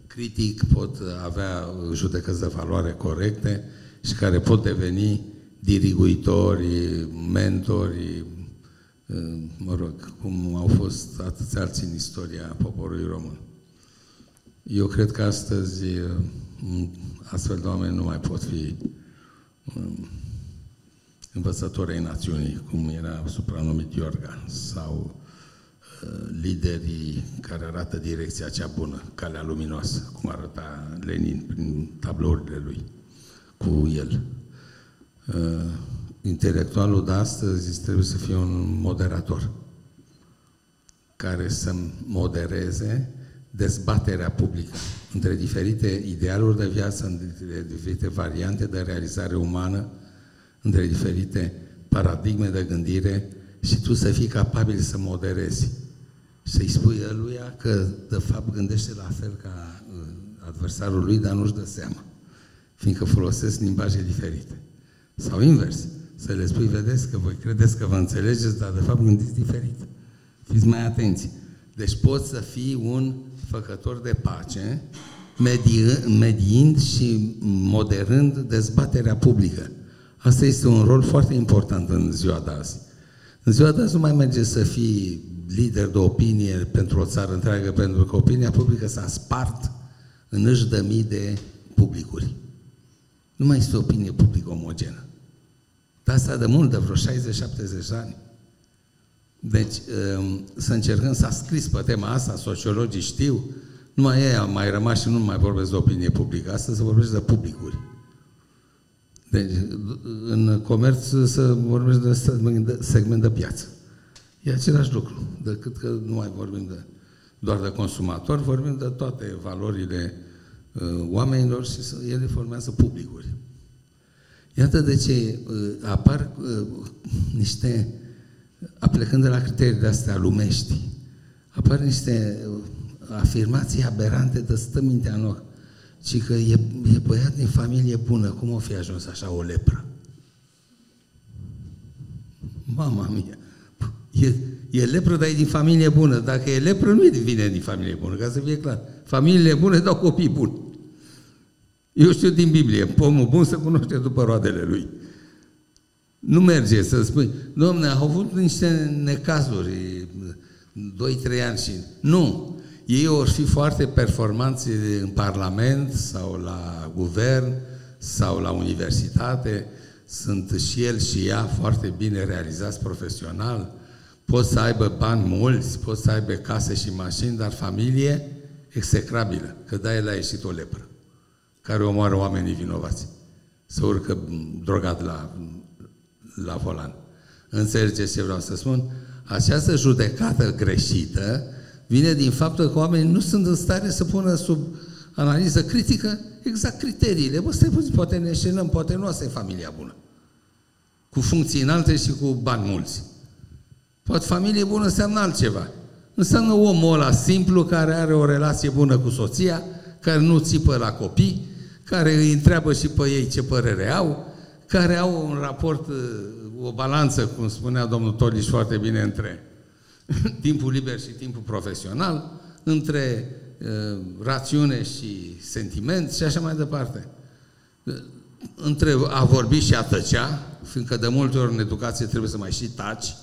critic, pot avea judecăți de valoare corecte, și care pot deveni diriguitori, mentori, mă rog, cum au fost atâți alții în istoria poporului român. Eu cred că astăzi astfel de oameni nu mai pot fi învățători ai națiunii, cum era supranumit Iorga, sau liderii care arată direcția cea bună, calea luminoasă, cum arăta Lenin prin tablourile lui cu el. Uh, intelectualul de astăzi trebuie să fie un moderator care să modereze dezbaterea publică între diferite idealuri de viață, între diferite variante de realizare umană, între diferite paradigme de gândire și tu să fii capabil să moderezi. Să-i spui eluia că, de fapt, gândește la fel ca uh, adversarul lui, dar nu-și dă seama fiindcă folosesc limbaje diferite. Sau invers, să le spui, vedeți că voi credeți că vă înțelegeți, dar de fapt gândiți diferit. Fiți mai atenți. Deci poți să fii un făcător de pace, mediind și moderând dezbaterea publică. Asta este un rol foarte important în ziua de azi. În ziua de azi nu mai merge să fii lider de opinie pentru o țară întreagă, pentru că opinia publică s-a spart în își de mii de publicuri. Nu mai este opinie publică omogenă. Dar asta de mult, de vreo 60-70 de ani. Deci, um, să încercăm să scris pe tema asta, sociologii știu, numai ei au mai rămas și nu mai vorbesc de opinie publică. Asta se vorbește de publicuri. Deci, în comerț să vorbești de segment de piață. E același lucru, decât că nu mai vorbim de, doar de consumatori, vorbim de toate valorile uh, oamenilor și să, ele formează publicuri. Iată de ce uh, apar uh, niște, aplecând de la criteriile astea lumești, apar niște uh, afirmații aberante de stă mintea în ochi ci că e, e băiat din familie bună, cum o fi ajuns așa o lepră? Mama mia! E, e lepră, dar e din familie bună. Dacă e lepră, nu e vine din familie bună, ca să fie clar. Familiile bune dau copii buni. Eu știu din Biblie, pomul bun se cunoaște după roadele lui. Nu merge să spui, domne, au avut niște necazuri, 2-3 ani și... Nu! Ei vor fi foarte performanți în Parlament sau la guvern sau la universitate, sunt și el și ea foarte bine realizați profesional, pot să aibă bani mulți, pot să aibă case și mașini, dar familie execrabilă, că da, el a ieșit o lepră, care omoară oamenii vinovați. Să urcă drogat la, la volan. Înțelegeți ce vreau să spun? Această judecată greșită vine din faptul că oamenii nu sunt în stare să pună sub analiză critică exact criteriile. Bă, stai puțin, poate ne înșelăm, poate nu asta e familia bună. Cu funcții înalte și cu bani mulți. Poate familie bună înseamnă altceva. Înseamnă omul ăla simplu care are o relație bună cu soția, care nu țipă la copii, care îi întreabă și pe ei ce părere au, care au un raport, o balanță, cum spunea domnul Toliș foarte bine, între timpul liber și timpul profesional, între uh, rațiune și sentiment și așa mai departe. Între a vorbi și a tăcea, fiindcă de multe ori în educație trebuie să mai și taci,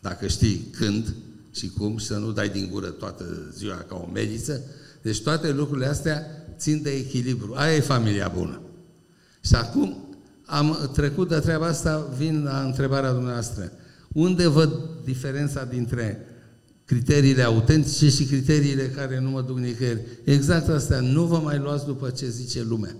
dacă știi când și cum, și să nu dai din gură toată ziua ca o mediță. Deci toate lucrurile astea țin de echilibru. Aia e familia bună. Și acum am trecut de treaba asta, vin la întrebarea dumneavoastră. Unde văd diferența dintre criteriile autentice și criteriile care nu mă duc nicăieri? Exact asta, nu vă mai luați după ce zice lumea.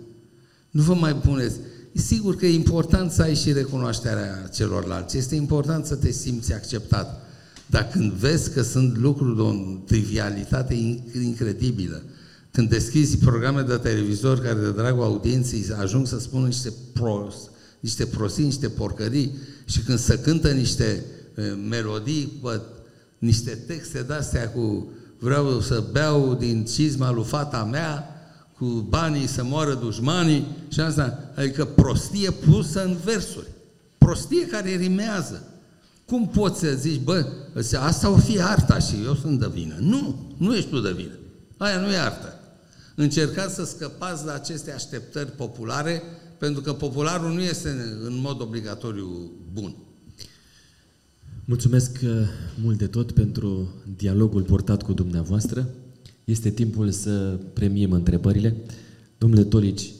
Nu vă mai puneți. E sigur că e important să ai și recunoașterea celorlalți. Este important să te simți acceptat. Dar când vezi că sunt lucruri de o trivialitate incredibilă, când deschizi programe de televizor care de dragul audienței ajung să spună niște prost, niște prostii, niște porcării și când se cântă niște melodii, bă, niște texte de-astea cu vreau să beau din cizma lui fata mea, cu banii să moară dușmanii și asta, adică prostie pusă în versuri. Prostie care rimează. Cum poți să zici, bă, asta o fi arta și eu sunt de vină? Nu, nu ești tu de vină. Aia nu e artă. Încercați să scăpați de aceste așteptări populare, pentru că popularul nu este în mod obligatoriu bun. Mulțumesc uh, mult de tot pentru dialogul portat cu dumneavoastră. Este timpul să premiem întrebările. Domnule Tolici,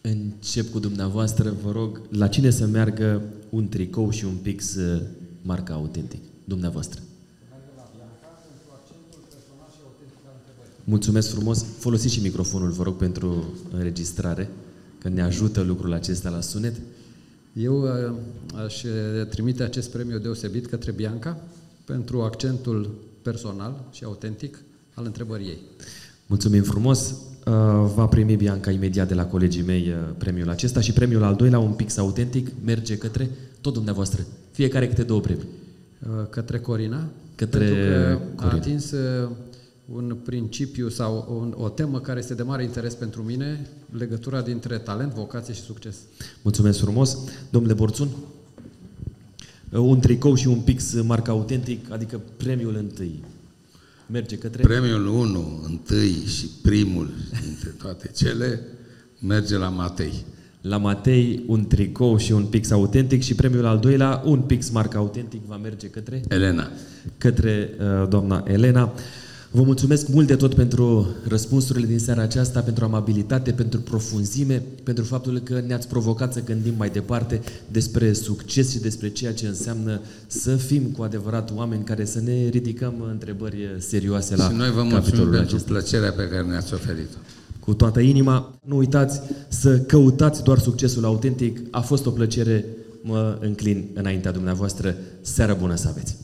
încep cu dumneavoastră. Vă rog, la cine să meargă un tricou și un pix uh, marca autentic? Dumneavoastră. Mulțumesc frumos. Folosiți și microfonul, vă rog, pentru înregistrare că ne ajută lucrul acesta la sunet. Eu uh, aș trimite acest premiu deosebit către Bianca pentru accentul personal și autentic al întrebării ei. Mulțumim frumos! Uh, va primi Bianca imediat de la colegii mei uh, premiul acesta și premiul al doilea, un pix autentic, merge către tot dumneavoastră. Fiecare câte două premii. Către Corina, către pentru că Corina. a atins un principiu sau un, o temă care este de mare interes pentru mine, legătura dintre talent, vocație și succes. Mulțumesc frumos. Domnule Borțun, un tricou și un pix marca autentic, adică premiul întâi. merge către... Premiul 1, întâi și primul dintre toate cele, merge la Matei. La Matei, un tricou și un pix autentic și premiul al doilea, un pix marca autentic, va merge către... Elena. Către uh, doamna Elena. Vă mulțumesc mult de tot pentru răspunsurile din seara aceasta, pentru amabilitate, pentru profunzime, pentru faptul că ne-ați provocat să gândim mai departe despre succes și despre ceea ce înseamnă să fim cu adevărat oameni care să ne ridicăm întrebări serioase la Și noi vă mulțumim pentru acesta. plăcerea pe care ne-ați oferit-o. Cu toată inima, nu uitați să căutați doar succesul autentic. A fost o plăcere, mă înclin înaintea dumneavoastră. Seară bună să aveți!